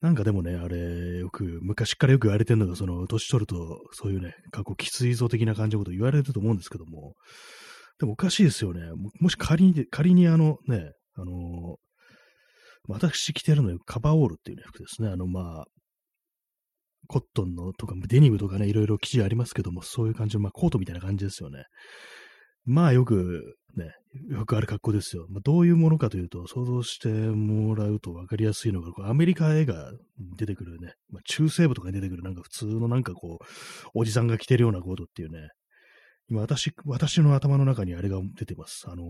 なんかでもね、あれ、よく、昔からよく言われてるのが、その、年取ると、そういうね、過去きついぞ的な感じのこと言われると思うんですけども、でもおかしいですよね。もし仮に、仮にあのね、あの私着てるのよ、カバーオールっていうね、服ですね。あの、まあ、コットンのとか、デニムとかね、いろいろ生地ありますけども、そういう感じの、まあ、コートみたいな感じですよね。まあ、よく、ね、よくある格好ですよ。まあ、どういうものかというと、想像してもらうと分かりやすいのが、アメリカ映画に出てくるね、まあ、中西部とかに出てくる、なんか普通のなんかこう、おじさんが着てるようなコートっていうね、今私、私の頭の中にあれが出てます。あの、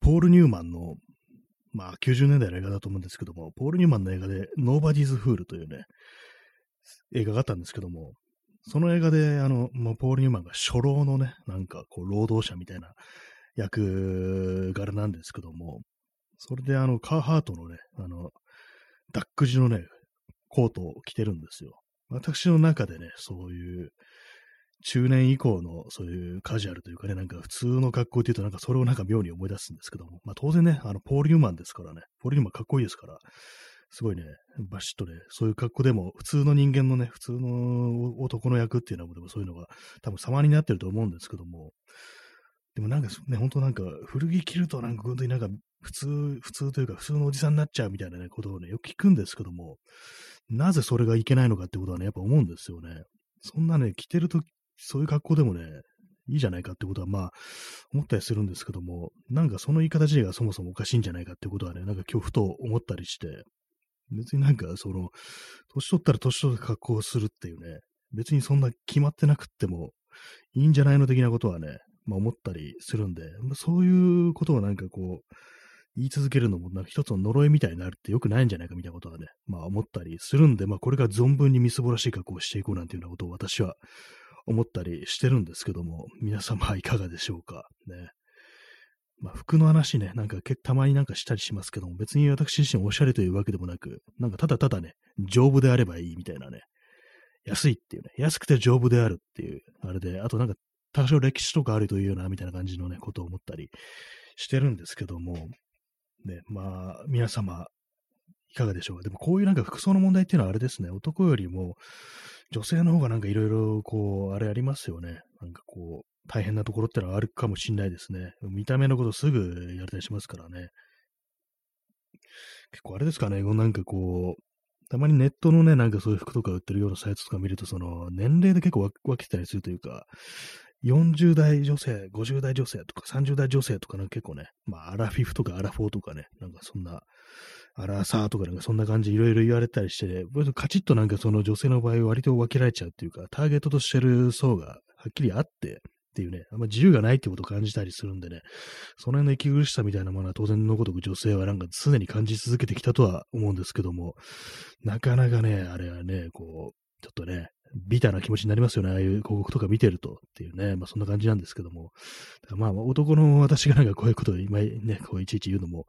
ポール・ニューマンのまあ90年代の映画だと思うんですけども、ポール・ニューマンの映画で、ノーバディーズ・フールというね、映画があったんですけども、その映画で、あの、まあ、ポール・ニューマンが初老のね、なんかこう、労働者みたいな役柄なんですけども、それであの、カーハートのね、あの、ダック地のね、コートを着てるんですよ。私の中でね、そういう、中年以降のそういうカジュアルというかね、なんか普通の格好っていうとなんかそれをなんか妙に思い出すんですけども、まあ当然ね、あの、ポール・ニューマンですからね、ポール・ニューマンかっこいいですから、すごいね、バシッとね、そういう格好でも、普通の人間のね、普通の男の役っていうのは、でもそういうのが多分様になってると思うんですけども、でもなんかね、本当なんか古着着るとなんか本当になんか普通、普通というか普通のおじさんになっちゃうみたいなね、ことをね、よく聞くんですけども、なぜそれがいけないのかってことはね、やっぱ思うんですよね。そんなね、着てるとそういう格好でもね、いいじゃないかってことは、まあ、思ったりするんですけども、なんかその言い方自体がそもそもおかしいんじゃないかってことはね、なんか今日ふと思ったりして、別になんかその、年取ったら年取った格好をするっていうね、別にそんな決まってなくってもいいんじゃないの的なことはね、まあ思ったりするんで、まあ、そういうことをなんかこう、言い続けるのもなんか一つの呪いみたいになるって良くないんじゃないかみたいなことはね、まあ思ったりするんで、まあこれから存分にみすぼらしい格好をしていこうなんていうようなことを私は思ったりしてるんですけども、皆様いかがでしょうか。ね。まあ、服の話ね、なんかたまになんかしたりしますけども、別に私自身おしゃれというわけでもなく、なんかただただね、丈夫であればいいみたいなね、安いっていうね、安くて丈夫であるっていう、あれで、あとなんか多少歴史とかあるというような、みたいな感じのね、ことを思ったりしてるんですけども、ね、まあ、皆様、いかがでしょうか。でもこういうなんか服装の問題っていうのはあれですね、男よりも、女性の方がなんかいろいろ、こう、あれありますよね。なんかこう、大変なところってのはあるかもしんないですね。見た目のことすぐやれたりしますからね。結構あれですかね、なんかこう、たまにネットのね、なんかそういう服とか売ってるようなサイトとか見ると、その、年齢で結構分けてたりするというか、40代女性、50代女性とか30代女性とかなんか結構ね、まあ、アラフィフとかアラフォーとかね、なんかそんなあらさーとかなんかそんな感じいろいろ言われたりしてね、カチッとなんかその女性の場合割と分けられちゃうっていうか、ターゲットとしてる層がはっきりあってっていうね、あんま自由がないってことを感じたりするんでね、その辺の息苦しさみたいなものは当然のごとく女性はなんか常に感じ続けてきたとは思うんですけども、なかなかね、あれはね、こう、ちょっとね、ビターな気持ちになりますよね。ああいう広告とか見てるとっていうね。まあそんな感じなんですけども。まあ男の私がなんかこういうことを今ね、こういちいち言うのも、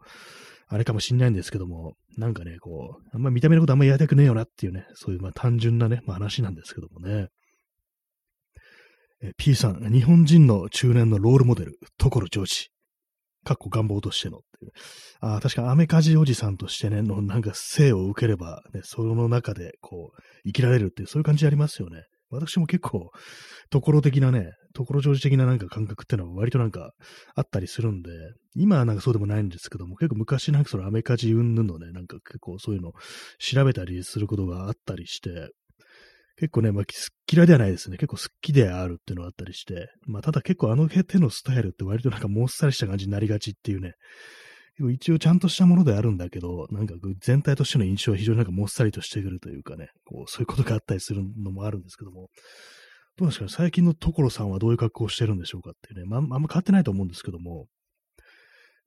あれかもしんないんですけども、なんかね、こう、あんま見た目のことあんまやりたくねえよなっていうね、そういうまあ単純なね、まあ話なんですけどもね。え P さん、日本人の中年のロールモデル、所ジョージ。かっこ願望としてのっていう。ああ、確かアメカジおじさんとしてね、のなんか生を受ければ、ね、その中でこう、生きられるっていう、そういう感じありますよね。私も結構、ところ的なね、ところ上司的ななんか感覚ってのは割となんかあったりするんで、今はなんかそうでもないんですけども、結構昔なんかそのアメカジ云々のね、なんか結構そういうの調べたりすることがあったりして、結構ね、まあ、嫌いではないですね。結構好きであるっていうのがあったりして、まあ、ただ結構あの手のスタイルって割となんかもっさりした感じになりがちっていうね、一応ちゃんとしたものであるんだけど、なんか全体としての印象は非常になんかもっさりとしてくるというかね、こうそういうことがあったりするのもあるんですけども、どうですかね、最近の所さんはどういう格好をしてるんでしょうかっていうね、まあ、あんま変わってないと思うんですけども、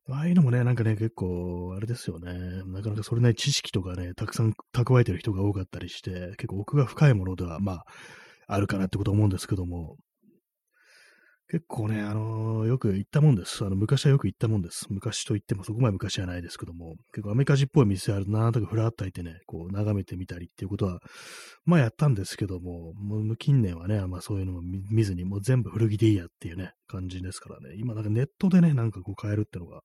ああいうのもね、なんかね、結構、あれですよね。なかなかそれなり知識とかね、たくさん蓄えてる人が多かったりして、結構奥が深いものでは、まあ、あるかなってこと思うんですけども、結構ね、あのー、よく行ったもんです。あの、昔はよく行ったもんです。昔と言ってもそこまで昔じゃないですけども、結構アメリカ人っぽい店あるなんとかふらっといてね、こう眺めてみたりっていうことは、まあやったんですけども、もう近年はね、まあそういうのも見ずに、もう全部古着でいいやっていうね、感じですからね。今なんかネットでね、なんかこう買えるってのが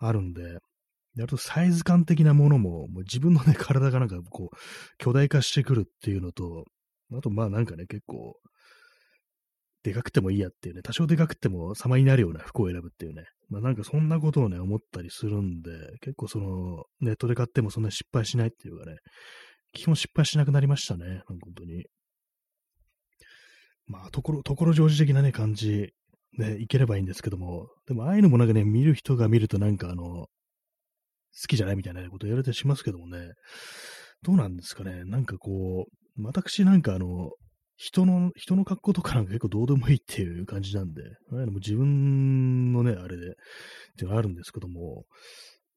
あるんで、やるとサイズ感的なものも、もう自分のね、体がなんかこう、巨大化してくるっていうのと、あとまあなんかね、結構、でかくてもいいやっていうね、多少でかくても様になるような服を選ぶっていうね、まあなんかそんなことをね、思ったりするんで、結構その、ネットで買ってもそんな失敗しないっていうかね、基本失敗しなくなりましたね、本当に。まあ、ところ、ところ上司的なね、感じでいければいいんですけども、でもああいうのもなんかね、見る人が見るとなんかあの、好きじゃないみたいなこと言われたりしますけどもね、どうなんですかね、なんかこう、私なんかあの、人の、人の格好とかなんか結構どうでもいいっていう感じなんで、も自分のね、あれで、っていうのがあるんですけども、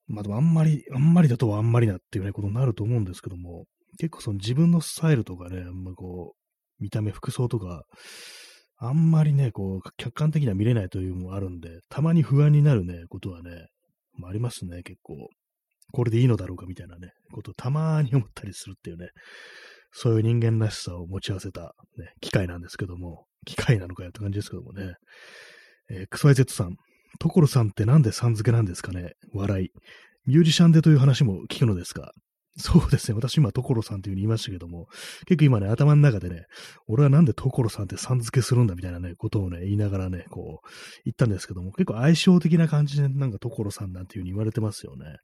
まあでもあんまり、あんまりだとはあんまりなっていうね、ことになると思うんですけども、結構その自分のスタイルとかね、あんまこう、見た目、服装とか、あんまりね、こう、客観的には見れないというのもあるんで、たまに不安になるね、ことはね、まあ、ありますね、結構。これでいいのだろうかみたいなね、ことをたまに思ったりするっていうね、そういう人間らしさを持ち合わせた、ね、機械なんですけども、機械なのかよって感じですけどもね。えー、クソイゼットさん。所さんってなんでさん付けなんですかね？笑い。ミュージシャンでという話も聞くのですが。そうですね。私今、所さんというふうに言いましたけども、結構今ね、頭の中でね、俺はなんで所さんってさん付けするんだみたいなね、ことをね、言いながらね、こう、言ったんですけども、結構相性的な感じで、なんか所さんなんていうふうに言われてますよね。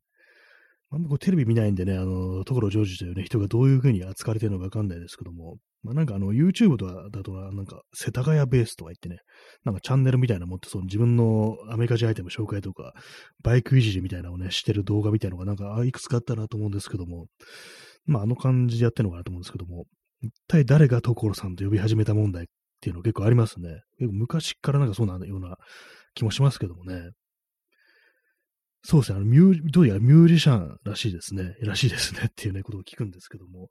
あんまこうテレビ見ないんでね、あの、所ジョージというね、人がどういう風に扱われてるのかわかんないですけども、まあなんかあの、YouTube とかだとなんか、世田谷ベースとか言ってね、なんかチャンネルみたいなの持って、その自分のアメリカ人アイテム紹介とか、バイクいじりみたいなのをね、してる動画みたいなのがなんか、いくつかあったなと思うんですけども、まああの感じでやってるのかなと思うんですけども、一体誰が所さんと呼び始めた問題っていうの結構ありますね。結構昔からなんかそうなような気もしますけどもね。そうですね、あのミュー、どうやらミュージシャンらしいですね、らしいですねっていうね、ことを聞くんですけども、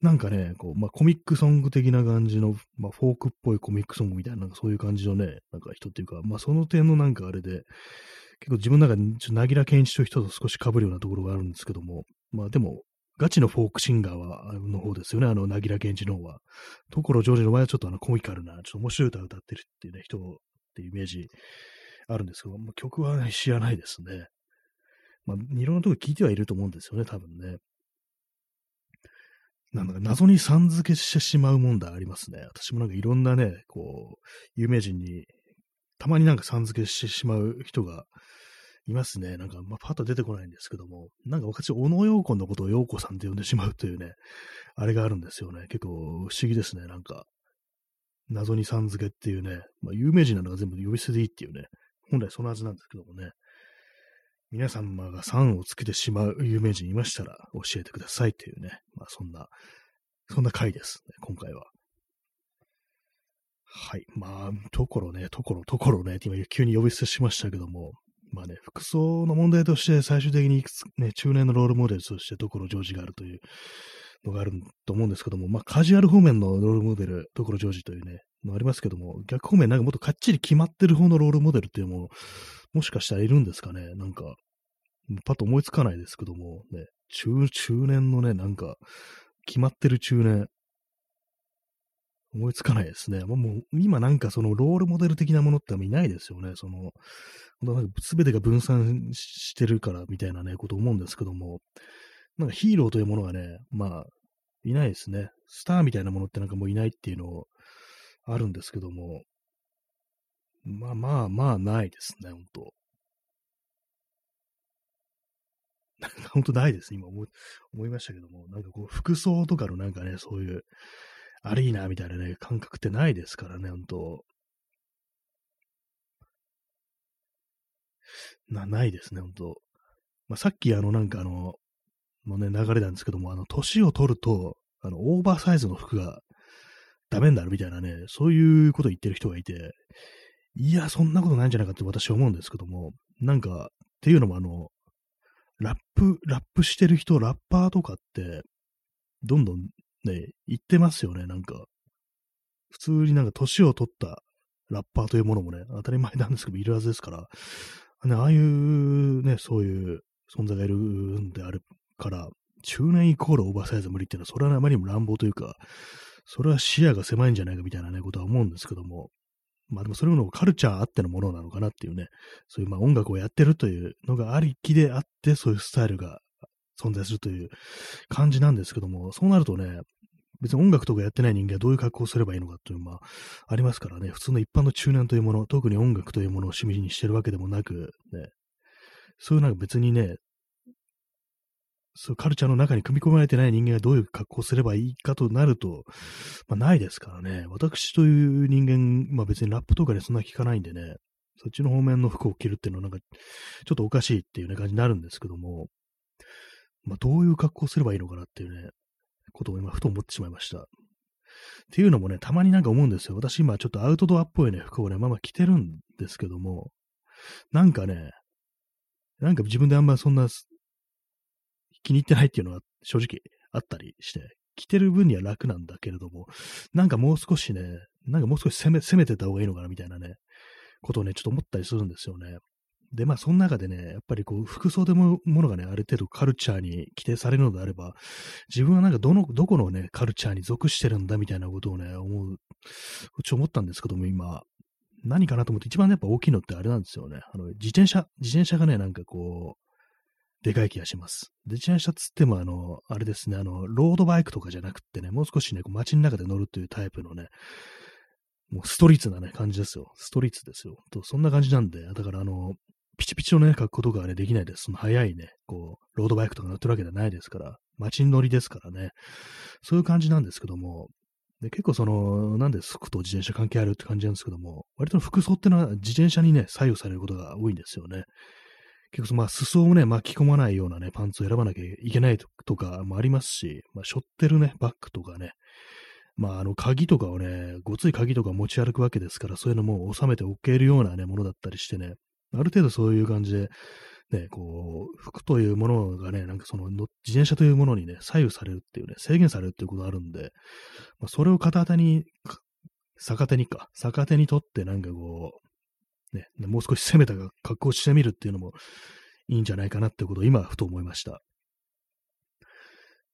なんかね、こう、まあ、コミックソング的な感じの、まあ、フォークっぽいコミックソングみたいな、なんかそういう感じのね、なんか人っていうか、まあ、その点のなんかあれで、結構自分の中で、ちょっと、なぎら健一という人と少し被るようなところがあるんですけども、まあ、でも、ガチのフォークシンガーは、の方ですよね、あの、なぎら健一の方は。ところジョージの場合はちょっとあの、コミカルな、ちょっと面白い歌を歌ってるっていうね、人っていうイメージあるんですけど、まあ、曲は、ね、知らないですね。まあ、いろんなとこ聞いてはいると思うんですよね、多分ね。なんだか謎にさん付けしてしまう問題ありますね。私もなんかいろんなね、こう、有名人に、たまになんかさん付けしてしまう人がいますね。なんか、まあ、パッと出てこないんですけども、なんか私、小野洋子のことを洋子さんって呼んでしまうというね、あれがあるんですよね。結構不思議ですね、なんか。謎にさん付けっていうね、まあ、有名人なのが全部呼び捨てでいいっていうね、本来そのはずなんですけどもね。皆様が3をつけてしまう有名人いましたら教えてくださいというね、まあそんな、そんな回ですね、今回は。はい。まあ、ところね、ところ、ところね、今急に呼び捨てしましたけども、まあね、服装の問題として最終的にいくつ、ね、中年のロールモデルとしてところジョージがあるというのがあると思うんですけども、まあカジュアル方面のロールモデル、ところジョージというね、ありますけども、逆方面なんかもっとかっちり決まってる方のロールモデルっていうのも、もしかしたらいるんですかね。なんか、パッと思いつかないですけども、ね、中、中年のね、なんか、決まってる中年、思いつかないですね。もう、今なんかそのロールモデル的なものっていないですよね。その、すべてが分散してるからみたいなね、こと思うんですけども、なんかヒーローというものがね、まあ、いないですね。スターみたいなものってなんかもういないっていうのをあるんですけども、まあまあまあないですね、本当。本当ないです、今思い思いましたけども、なんかこう、服装とかのなんかね、そういう、アリーナみたいなね、感覚ってないですからね、本当。な、ないですね、本当。まあ、さっきあの、なんかあの、のね、流れなんですけども、あの、年を取ると、あの、オーバーサイズの服がダメになるみたいなね、そういうことを言ってる人がいて、いや、そんなことないんじゃないかって私は思うんですけども、なんか、っていうのもあの、ラップ、ラップしてる人、ラッパーとかって、どんどんね、言ってますよね、なんか。普通になんか年を取ったラッパーというものもね、当たり前なんですけど、いるはずですから、ね、ああいうね、そういう存在がいるんであるから、中年イコールオーバーサイズ無理っていうのは、それはあまりにも乱暴というか、それは視野が狭いんじゃないかみたいなね、ことは思うんですけども、まあでもそれもカルチャーあってのものなのかなっていうね、そういうまあ音楽をやってるというのがありきであって、そういうスタイルが存在するという感じなんですけども、そうなるとね、別に音楽とかやってない人間はどういう格好をすればいいのかという、まあ、ありますからね、普通の一般の中年というもの、特に音楽というものを趣味にしてるわけでもなく、ね、そういうなんか別にね、そうカルチャーの中に組み込まれてない人間がどういう格好をすればいいかとなると、まあ、ないですからね。私という人間、まあ別にラップとかでそんな聞かないんでね、そっちの方面の服を着るっていうのはなんか、ちょっとおかしいっていうね感じになるんですけども、まあどういう格好をすればいいのかなっていうね、ことを今ふと思ってしまいました。っていうのもね、たまになんか思うんですよ。私今ちょっとアウトドアっぽいね、服をね、まあまあ着てるんですけども、なんかね、なんか自分であんまそんな気に入ってないっていうのは正直あったりして、着てる分には楽なんだけれども、なんかもう少しね、なんかもう少し攻め、攻めてた方がいいのかなみたいなね、ことをね、ちょっと思ったりするんですよね。で、まあ、その中でね、やっぱりこう、服装でも、ものがね、ある程度カルチャーに規定されるのであれば、自分はなんかどの、どこのね、カルチャーに属してるんだみたいなことをね、思う、ちょ思ったんですけども、今、何かなと思って一番やっぱ大きいのってあれなんですよね。あの、自転車、自転車がね、なんかこう、でかい気がします。で、自転車つっても、あの、あれですね、あの、ロードバイクとかじゃなくてね、もう少しね、こう街の中で乗るというタイプのね、もうストリートなね、感じですよ。ストリートですよ。と、そんな感じなんで、だからあの、ピチピチのね、格好とかね、できないです。その速いね、こう、ロードバイクとか乗ってるわけじゃないですから、街に乗りですからね。そういう感じなんですけども、で結構その、なんで服と自転車関係あるって感じなんですけども、割と服装ってのは自転車にね、左右されることが多いんですよね。結構、まあ、裾をね、巻き込まないようなね、パンツを選ばなきゃいけないとかもありますし、まあ、背負ってるね、バッグとかね、まあ、あの、鍵とかをね、ごつい鍵とか持ち歩くわけですから、そういうのも収めておけるようなね、ものだったりしてね、ある程度そういう感じで、ね、こう、服というものがね、なんかその、自転車というものにね、左右されるっていうね、制限されるっていうことがあるんで、まあ、それを片手に、逆手にか、逆手にとってなんかこう、ね、もう少し攻めた格好してみるっていうのもいいんじゃないかなってことを今、ふと思いました。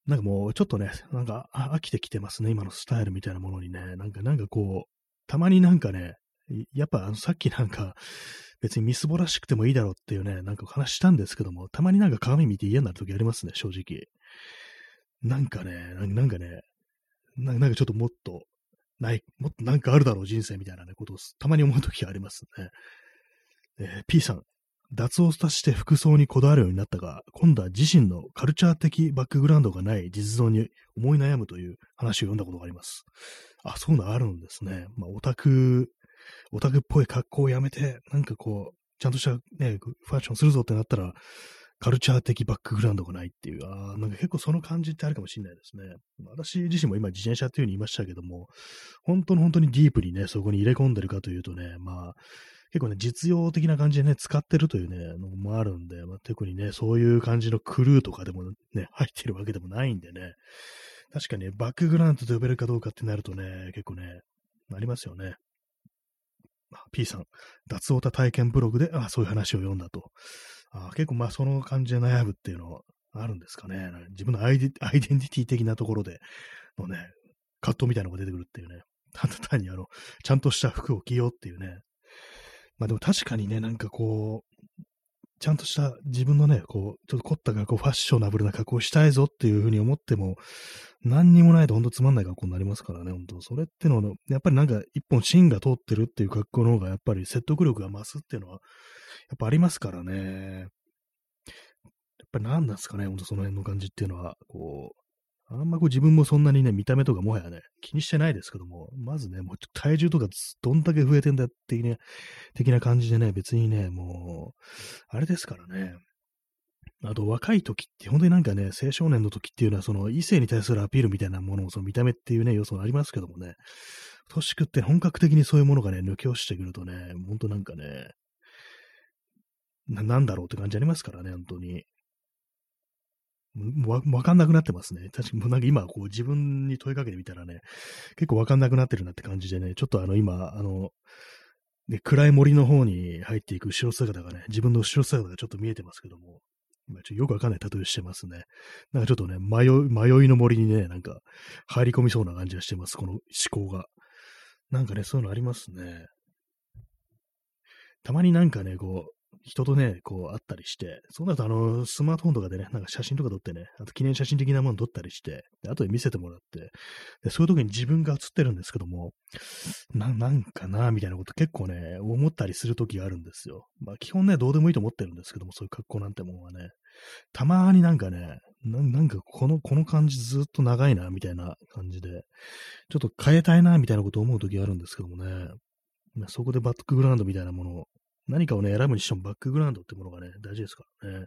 なんかもう、ちょっとね、なんか飽きてきてますね、今のスタイルみたいなものにね。なんか、なんかこう、たまになんかね、やっぱあのさっきなんか、別にみすぼらしくてもいいだろうっていうね、なんか話したんですけども、たまになんか鏡見て嫌になるときありますね、正直。なんかね、なんかね、なんかちょっともっと、ない、もっとなんかあるだろう、人生みたいなね、ことをたまに思うときありますね。えー、P さん、脱をして服装にこだわるようになったが、今度は自身のカルチャー的バックグラウンドがない実像に思い悩むという話を読んだことがあります。あ、そういうのあるんですね。まあ、オタク、オタクっぽい格好をやめて、なんかこう、ちゃんとしたね、ファッションするぞってなったら、カルチャー的バックグラウンドがないっていう、ああ、なんか結構その感じってあるかもしれないですね。私自身も今自転車っていうふうに言いましたけども、本当の本当にディープにね、そこに入れ込んでるかというとね、まあ、結構ね、実用的な感じでね、使ってるというね、のもあるんで、まあ、特にね、そういう感じのクルーとかでもね、入ってるわけでもないんでね、確かに、ね、バックグラウンドと呼べるかどうかってなるとね、結構ね、ありますよね。P さん、脱オタ体験ブログで、あそういう話を読んだと。あ結構まあその感じで悩むっていうのはあるんですかね。自分のアイデアイデンティティ的なところでのね、葛藤みたいなのが出てくるっていうね。ただ単にあの、ちゃんとした服を着ようっていうね。まあでも確かにね、なんかこう、ちゃんとした自分のね、こう、ちょっと凝った格好、ファッショナブルな格好をしたいぞっていうふうに思っても、何にもないとほんとつまんない格好になりますからね、ほんと。それってのは、やっぱりなんか一本芯が通ってるっていう格好の方が、やっぱり説得力が増すっていうのは、やっぱありますからね。やっぱり何なんですかね、ほんとその辺の感じっていうのは、こう、あんまこう自分もそんなにね、見た目とかもはやね、気にしてないですけども、まずね、もう体重とかどんだけ増えてんだっていうね、的な感じでね、別にね、もう、あれですからね。あと若い時って、本当になんかね、青少年の時っていうのは、その異性に対するアピールみたいなものを、その見た目っていうね、要素がありますけどもね、年食って本格的にそういうものがね、抜け落ちてくるとね、本当なんかね、な、なんだろうって感じありますからね、本当に。わ、わかんなくなってますね。確かに、なんか今、こう自分に問いかけてみたらね、結構わかんなくなってるなって感じでね、ちょっとあの今、あの、ね、暗い森の方に入っていく後ろ姿がね、自分の後ろ姿がちょっと見えてますけども、今ちょっとよくわかんない例えしてますね。なんかちょっとね、迷い、迷いの森にね、なんか入り込みそうな感じがしてます、この思考が。なんかね、そういうのありますね。たまになんかね、こう、人とね、こう、会ったりして、そうなると、あの、スマートフォンとかでね、なんか写真とか撮ってね、あと記念写真的なもの撮ったりして、で後で見せてもらって、でそういう時に自分が写ってるんですけども、な、なんかな、みたいなこと結構ね、思ったりする時があるんですよ。まあ、基本ね、どうでもいいと思ってるんですけども、そういう格好なんてもんはね、たまになんかね、ななんかこの、この感じずっと長いな、みたいな感じで、ちょっと変えたいな、みたいなこと思う時があるんですけどもね、そこでバックグラウンドみたいなものを何かをね、選ぶにしてもバックグラウンドってものがね、大事ですからね。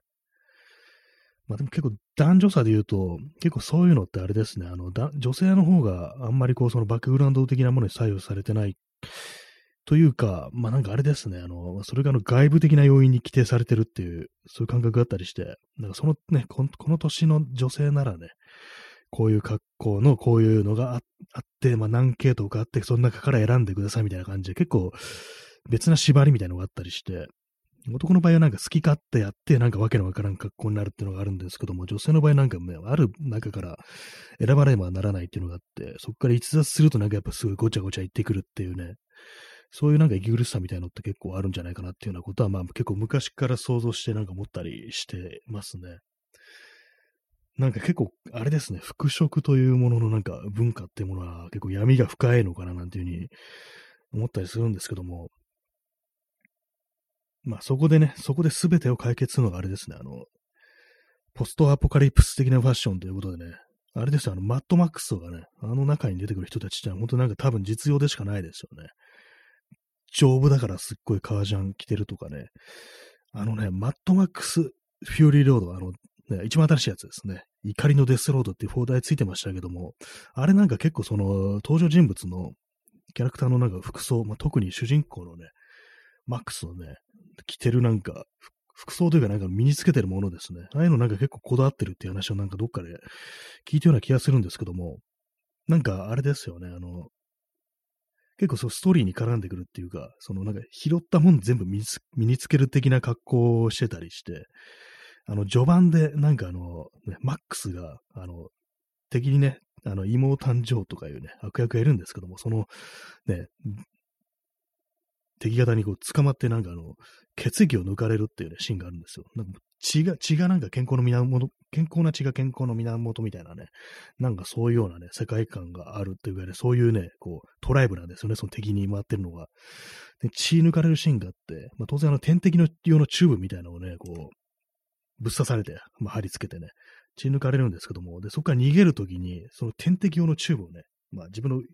まあでも結構男女差で言うと、結構そういうのってあれですね、あの、女性の方があんまりこう、そのバックグラウンド的なものに左右されてないというか、まあなんかあれですね、あの、それがあの外部的な要因に規定されてるっていう、そういう感覚があったりして、なんかそのね、この年の女性ならね、こういう格好のこういうのがあって、まあ何系統かあって、その中から選んでくださいみたいな感じで、結構別な縛りみたいなのがあったりして、男の場合はなんか好き勝手やって、なんかわけのわからん格好になるっていうのがあるんですけども、女性の場合なんか、ね、ある中から選ばればならないっていうのがあって、そこから逸脱するとなんかやっぱすごいごちゃごちゃ言ってくるっていうね、そういうなんか息苦しさみたいなのって結構あるんじゃないかなっていうようなことは、まあ結構昔から想像してなんか思ったりしてますね。なんか結構、あれですね、服飾というもののなんか文化っていうものは結構闇が深いのかななんていうふうに思ったりするんですけども、まあそこでね、そこで全てを解決するのがあれですね、あの、ポストアポカリプス的なファッションということでね、あれですよ、あの、マッドマックスとかね、あの中に出てくる人たちって本当なんか多分実用でしかないですよね。丈夫だからすっごい革ジャン着てるとかね。あのね、マッドマックスフューリーロード、あの、ね、一番新しいやつですね。怒りのデスロードっていう邦題ついてましたけども、あれなんか結構その登場人物のキャラクターのなんか服装、まあ、特に主人公のね、マックスのね、着てるなんか、服装というかなんか身につけてるものですね。ああいうのなんか結構こだわってるっていう話をなんかどっかで聞いたような気がするんですけども、なんかあれですよね、あの、結構そうストーリーに絡んでくるっていうか、そのなんか拾ったもん全部身につける的な格好をしてたりして、あの、序盤でなんかあの、ね、マックスが、あの、敵にね、あの、妹誕生とかいうね、悪役がいるんですけども、その、ね、敵方にこう捕まってなんかあの、血液を抜かれるっていうね、シーンがあるんですよ。なんか血が、血がなんか健康の源、健康な血が健康の源みたいなね、なんかそういうようなね、世界観があるっていうかね、そういうね、こう、トライブなんですよね、その敵に回ってるのが。で、血抜かれるシーンがあって、まあ当然あの、点滴の用のチューブみたいなのをね、こう、ぶっ刺されて、まあ、貼り付けてね、血抜かれるんですけども、で、そこから逃げるときに、その点滴用のチューブをね、まあ自分の、ね、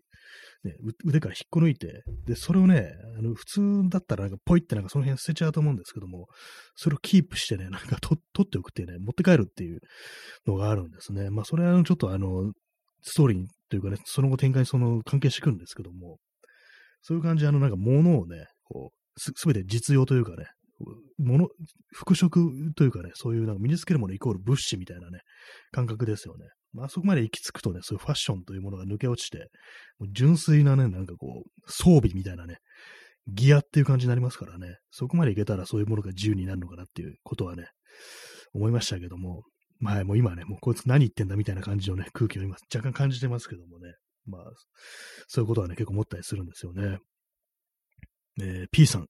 腕から引っこ抜いて、で、それをね、あの普通だったらなんかポイってなんかその辺捨てちゃうと思うんですけども、それをキープしてね、なんか取っておくっていうね、持って帰るっていうのがあるんですね。まあそれはちょっとあの、ストーリーというかね、その後展開にその関係してくるんですけども、そういう感じであのなんか物をね、こう、すべて実用というかね、もの、服飾というかね、そういうなんか身につけるものイコール物資みたいなね、感覚ですよね。まあそこまで行き着くとね、そういうファッションというものが抜け落ちて、もう純粋なね、なんかこう、装備みたいなね、ギアっていう感じになりますからね、そこまで行けたらそういうものが自由になるのかなっていうことはね、思いましたけども、まあもう今ね、もうこいつ何言ってんだみたいな感じのね、空気を今若干感じてますけどもね、まあ、そういうことはね、結構思ったりするんですよね。えー、P さん、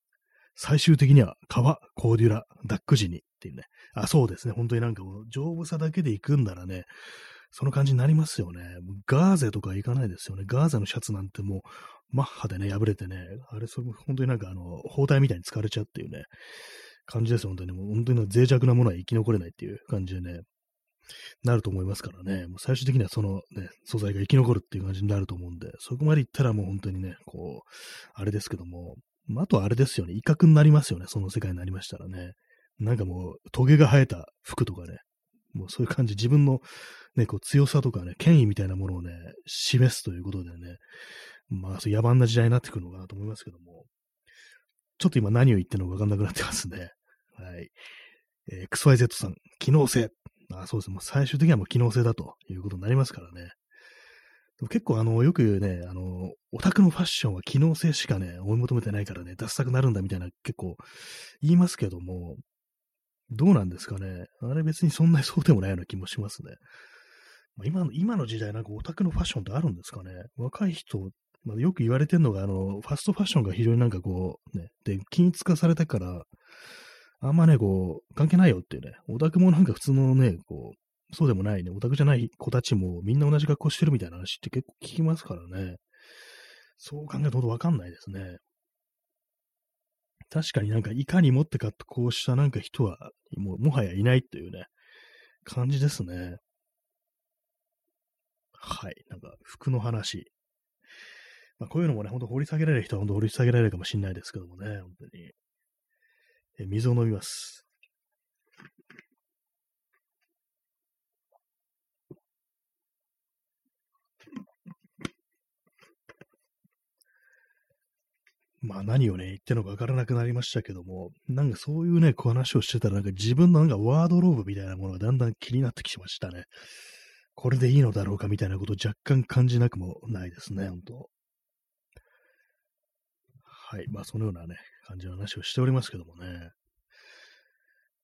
最終的には川、コーデュラ、ダック時にっていうね。あ、そうですね。本当になんかもう丈夫さだけで行くんならね、その感じになりますよね。ガーゼとか行かないですよね。ガーゼのシャツなんてもう、マッハでね、破れてね、あれ、それ本当になんかあの、包帯みたいに疲れちゃうっていうね、感じですよ、本当に。もう本当に脆弱なものは生き残れないっていう感じでね、なると思いますからね。もう最終的にはそのね、素材が生き残るっていう感じになると思うんで、そこまで行ったらもう本当にね、こう、あれですけども、まあ、あとはあれですよね、威嚇になりますよね、その世界になりましたらね。なんかもう、トゲが生えた服とかね、もうそういう感じ、自分のね、こう強さとかね、権威みたいなものをね、示すということでね、まあ、そう野蛮な時代になってくるのかなと思いますけども、ちょっと今何を言ってるのかわかんなくなってますね。はい。えー、XYZ さん、機能性。あそうですね。もう最終的にはもう機能性だということになりますからね。結構あの、よくね、あの、オタクのファッションは機能性しかね、追い求めてないからね、ダサくなるんだみたいな結構言いますけども、どうなんですかね。あれ別にそんなにそうでもないような気もしますね。まあ、今の、今の時代なんかオタクのファッションってあるんですかね。若い人、まあ、よく言われてるのが、あの、ファストファッションが非常になんかこう、ね、で、均一化されたから、あんまね、こう、関係ないよっていうね、オタクもなんか普通のね、こう、そうでもないね、オタクじゃない子たちもみんな同じ格好してるみたいな話って結構聞きますからね。そう考えるとわかんないですね。確かになんかいかにもってかってこうしたなんか人はもうもはやいないというね、感じですね。はい。なんか服の話。まあこういうのもね、ほんと掘り下げられる人はほんと掘り下げられるかもしれないですけどもね、本当に。え水を飲みます。まあ何をね、言ってるのかわからなくなりましたけども、なんかそういうね、こう話をしてたら、なんか自分のなんかワードローブみたいなものがだんだん気になってきましたね。これでいいのだろうかみたいなことを若干感じなくもないですね、本当はい。まあそのようなね、感じの話をしておりますけどもね。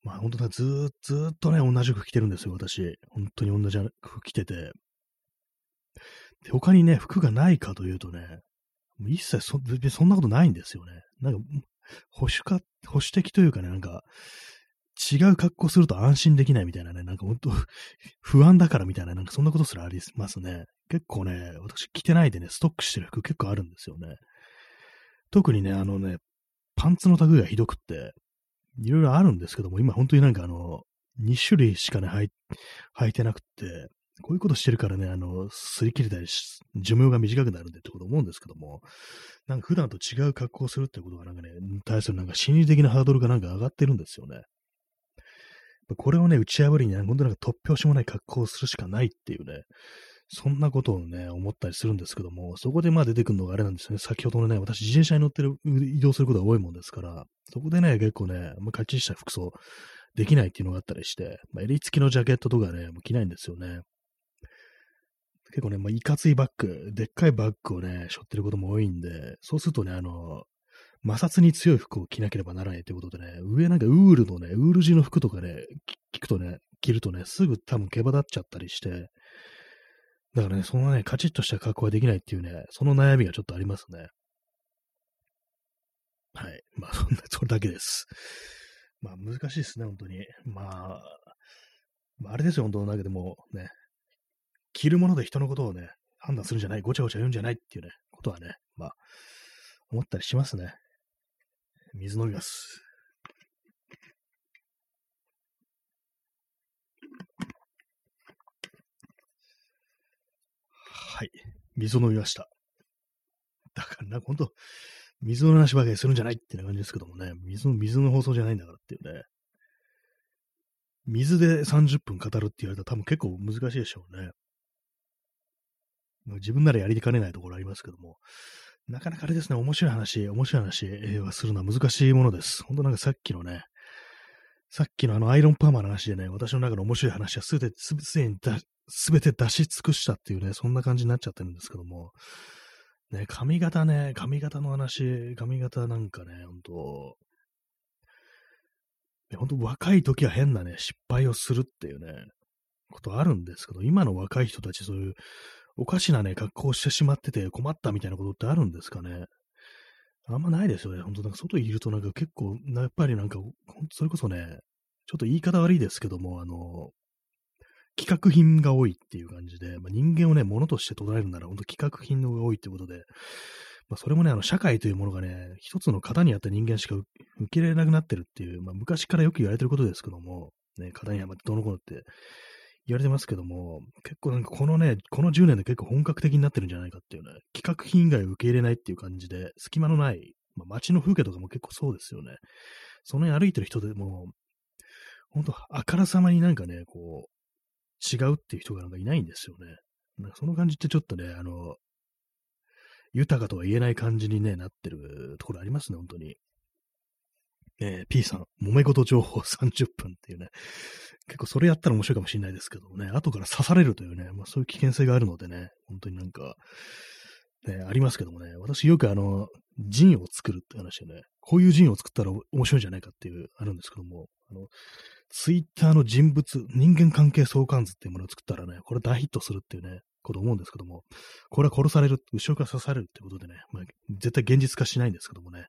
まあ本当だ、ずーずっとね、同じ服着てるんですよ、私。本当に同じ服着てて。で他にね、服がないかというとね、一切そそんなことないんですよね。なんか、保守か、保守的というかね、なんか、違う格好すると安心できないみたいなね、なんか本当 不安だからみたいな、なんかそんなことすらありますね。結構ね、私着てないでね、ストックしてる服結構あるんですよね。特にね、あのね、パンツの類がひどくって、いろいろあるんですけども、今本当になんかあの、2種類しかね、履い履いてなくって、こういうことしてるからね、あの、擦り切れたり、寿命が短くなるんでってこと思うんですけども、なんか普段と違う格好をするってことがなんかね、対するなんか心理的なハードルがなんか上がってるんですよね。これをね、打ち破りにね、本当なんか突拍子もない格好をするしかないっていうね、そんなことをね、思ったりするんですけども、そこでまあ出てくるのがあれなんですよね。先ほどのね、私自転車に乗ってる、移動することが多いもんですから、そこでね、結構ね、まあ、かっちりした服装できないっていうのがあったりして、まあ、襟付きのジャケットとかね、もう着ないんですよね。結構ね、まあ、いかついバッグ、でっかいバッグをね、背負ってることも多いんで、そうするとね、あの、摩擦に強い服を着なければならないということでね、上なんかウールのね、ウール地の服とかね、着くとね、着るとね、すぐ多分毛羽立っちゃったりして、だからね、そのね、カチッとした格好ができないっていうね、その悩みがちょっとありますね。はい。まあ、そんな、それだけです。まあ、難しいですね、本当に。まあ、まあ、あれですよ、本当なんかでもね、着るもので人のことをね、判断するんじゃない、ごちゃごちゃ言うんじゃないっていうね、ことはね、まあ、思ったりしますね。水飲みます。はい。水を飲みました。だからな、ほんと、水の話ばかりするんじゃないっていう感じですけどもね、水の、水の放送じゃないんだからっていうね。水で30分語るって言われたら多分結構難しいでしょうね。自分ならやりかねないところありますけども、なかなかあれですね、面白い話、面白い話はするのは難しいものです。ほんとなんかさっきのね、さっきのあのアイロンパーマの話でね、私の中の面白い話はすべて、すべて、すべて出し尽くしたっていうね、そんな感じになっちゃってるんですけども、ね、髪型ね、髪型の話、髪型なんかね、ほんと、本当若い時は変なね、失敗をするっていうね、ことあるんですけど、今の若い人たちそういうおかしなね、格好をしてしまってて困ったみたいなことってあるんですかね。あんまないですよね。本当なんか外にいるとなんか結構、やっぱりなんか、それこそね、ちょっと言い方悪いですけども、あの、企画品が多いっていう感じで、まあ、人間をね、物として捉えるなら、本当企画品のが多いってことで、まあ、それもね、あの、社会というものがね、一つの型にあった人間しか受け入れなくなってるっていう、まあ、昔からよく言われてることですけども、ね、型にはまってどの子って言われてますけども、結構なんかこのね、この10年で結構本格的になってるんじゃないかっていうね、企画品以外を受け入れないっていう感じで、隙間のない、まあ、街の風景とかも結構そうですよね。その辺歩いてる人でも、本当あからさまになんかね、こう、違うっていう人がなんかいないんですよね。なんかその感じってちょっとね、あの、豊かとは言えない感じにね、なってるところありますね、本当に。えー、P さん、揉め事情報 30分っていうね、結構それやったら面白いかもしれないですけどもね、後から刺されるというね、まあ、そういう危険性があるのでね、本当になんか、ね、ありますけどもね、私よくあの、ジンを作るって話でね、こういうジンを作ったら面白いんじゃないかっていう、あるんですけども、あの、ツイッターの人物、人間関係相関図っていうものを作ったらね、これ大ヒットするっていうね、こと思うんですけども、これは殺される、後ろから刺されるってことでね、まあ、絶対現実化しないんですけどもね、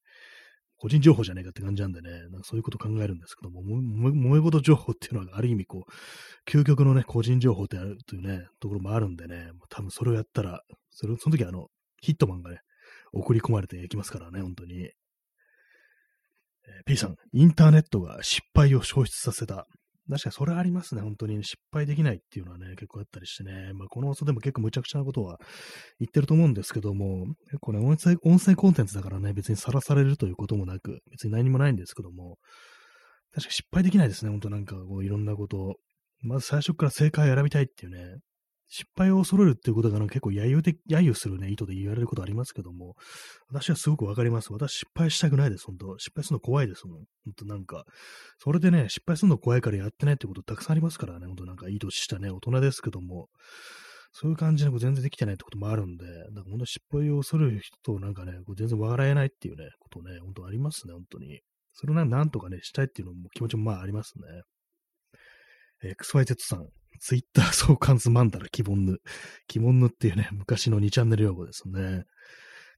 個人情報じゃねえかって感じなんでね、なんかそういうこと考えるんですけども、萌え事情報っていうのはある意味こう、究極のね、個人情報ってあるというね、ところもあるんでね、多分それをやったら、それその時あの、ヒットマンがね、送り込まれていきますからね、本当に。えー、P さん、インターネットが失敗を消失させた。確かにそれありますね、本当に、失敗できないっていうのはね、結構あったりしてね、まあ、この放送でも結構無茶苦茶なことは言ってると思うんですけども、結構ね、音声音声コンテンツだからね、別にさらされるということもなく、別に何もないんですけども、確かに失敗できないですね、本当なんかこういろんなことを。まず最初から正解を選びたいっていうね、失敗を恐れるっていうことが結構揶揄で、揶揄するね、意図で言われることありますけども、私はすごくわかります。私失敗したくないです、本当失敗するの怖いですもん。本当なんか、それでね、失敗するの怖いからやってないってことたくさんありますからね、本当なんかいい年したね、大人ですけども、そういう感じで全然できてないってこともあるんで、なんか本当失敗を恐れる人となんかね、全然笑えないっていうね、ことね、本当ありますね、本当に。それをなんとかね、したいっていうのも気持ちもまあありますね。XYZ さん、ツイッター相関図マンダラ、キボンヌ。キボンヌっていうね、昔の2チャンネル用語ですね。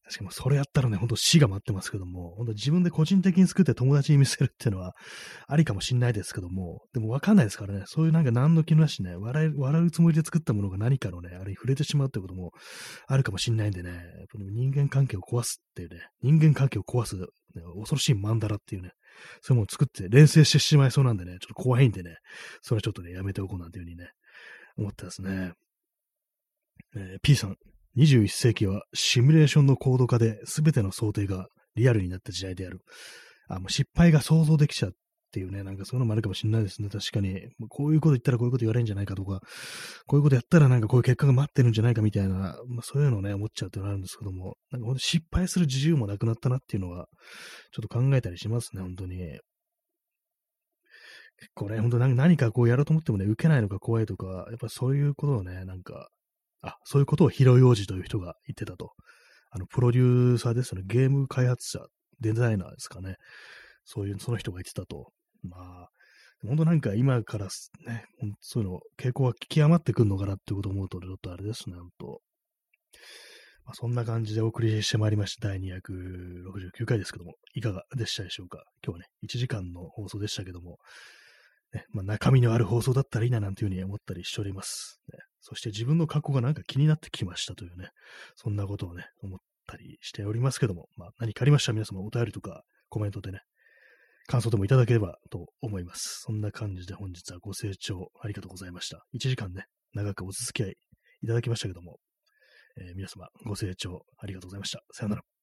確かにそれやったらね、ほんと死が待ってますけども、本当自分で個人的に作って友達に見せるっていうのはありかもしんないですけども、でもわかんないですからね、そういうなんか何の気なしね、笑い、笑うつもりで作ったものが何かのね、あれに触れてしまうってこともあるかもしんないんでね、やっぱ人間関係を壊すっていうね、人間関係を壊す、ね、恐ろしいマンダラっていうね、そういうものを作って連成してしまいそうなんでね、ちょっと怖いんでね、それはちょっとね、やめておこうなんていうふうにね、思ったですね。えー、P さん、21世紀はシミュレーションの高度化で全ての想定がリアルになった時代である。あ、もう失敗が想像できちゃうっていうね、なんかそういうのもあるかもしれないですね。確かに。こういうこと言ったらこういうこと言われるんじゃないかとか、こういうことやったらなんかこういう結果が待ってるんじゃないかみたいな、まあ、そういうのをね、思っちゃうっていうのがあるんですけども、なんか本当失敗する自由もなくなったなっていうのは、ちょっと考えたりしますね、本当に。結構ね、本当何かこうやろうと思ってもね、受けないのが怖いとか、やっぱそういうことをね、なんか、あ、そういうことを広い王子という人が言ってたと。あの、プロデューサーですよね。ゲーム開発者、デザイナーですかね。そういう、その人が言ってたと。まあ、本当なんか今からね、そういうの、傾向は極まってくるのかなってことを思うと、ちょっとあれですね、本当。まあ、そんな感じでお送りしてまいりました。第269回ですけども、いかがでしたでしょうか？今日はね、1時間の放送でしたけども、ねまあ、中身のある放送だったらいいななんていうふうに思ったりしております、ね。そして自分の過去がなんか気になってきましたというね、そんなことをね、思ったりしておりますけども、まあ、何かありました？ら皆様お便りとかコメントでね、感想でもいただければと思います。そんな感じで本日はご清聴ありがとうございました。1時間ね、長くお付き合いいただきましたけども、えー皆様ご清聴ありがとうございました。さよなら。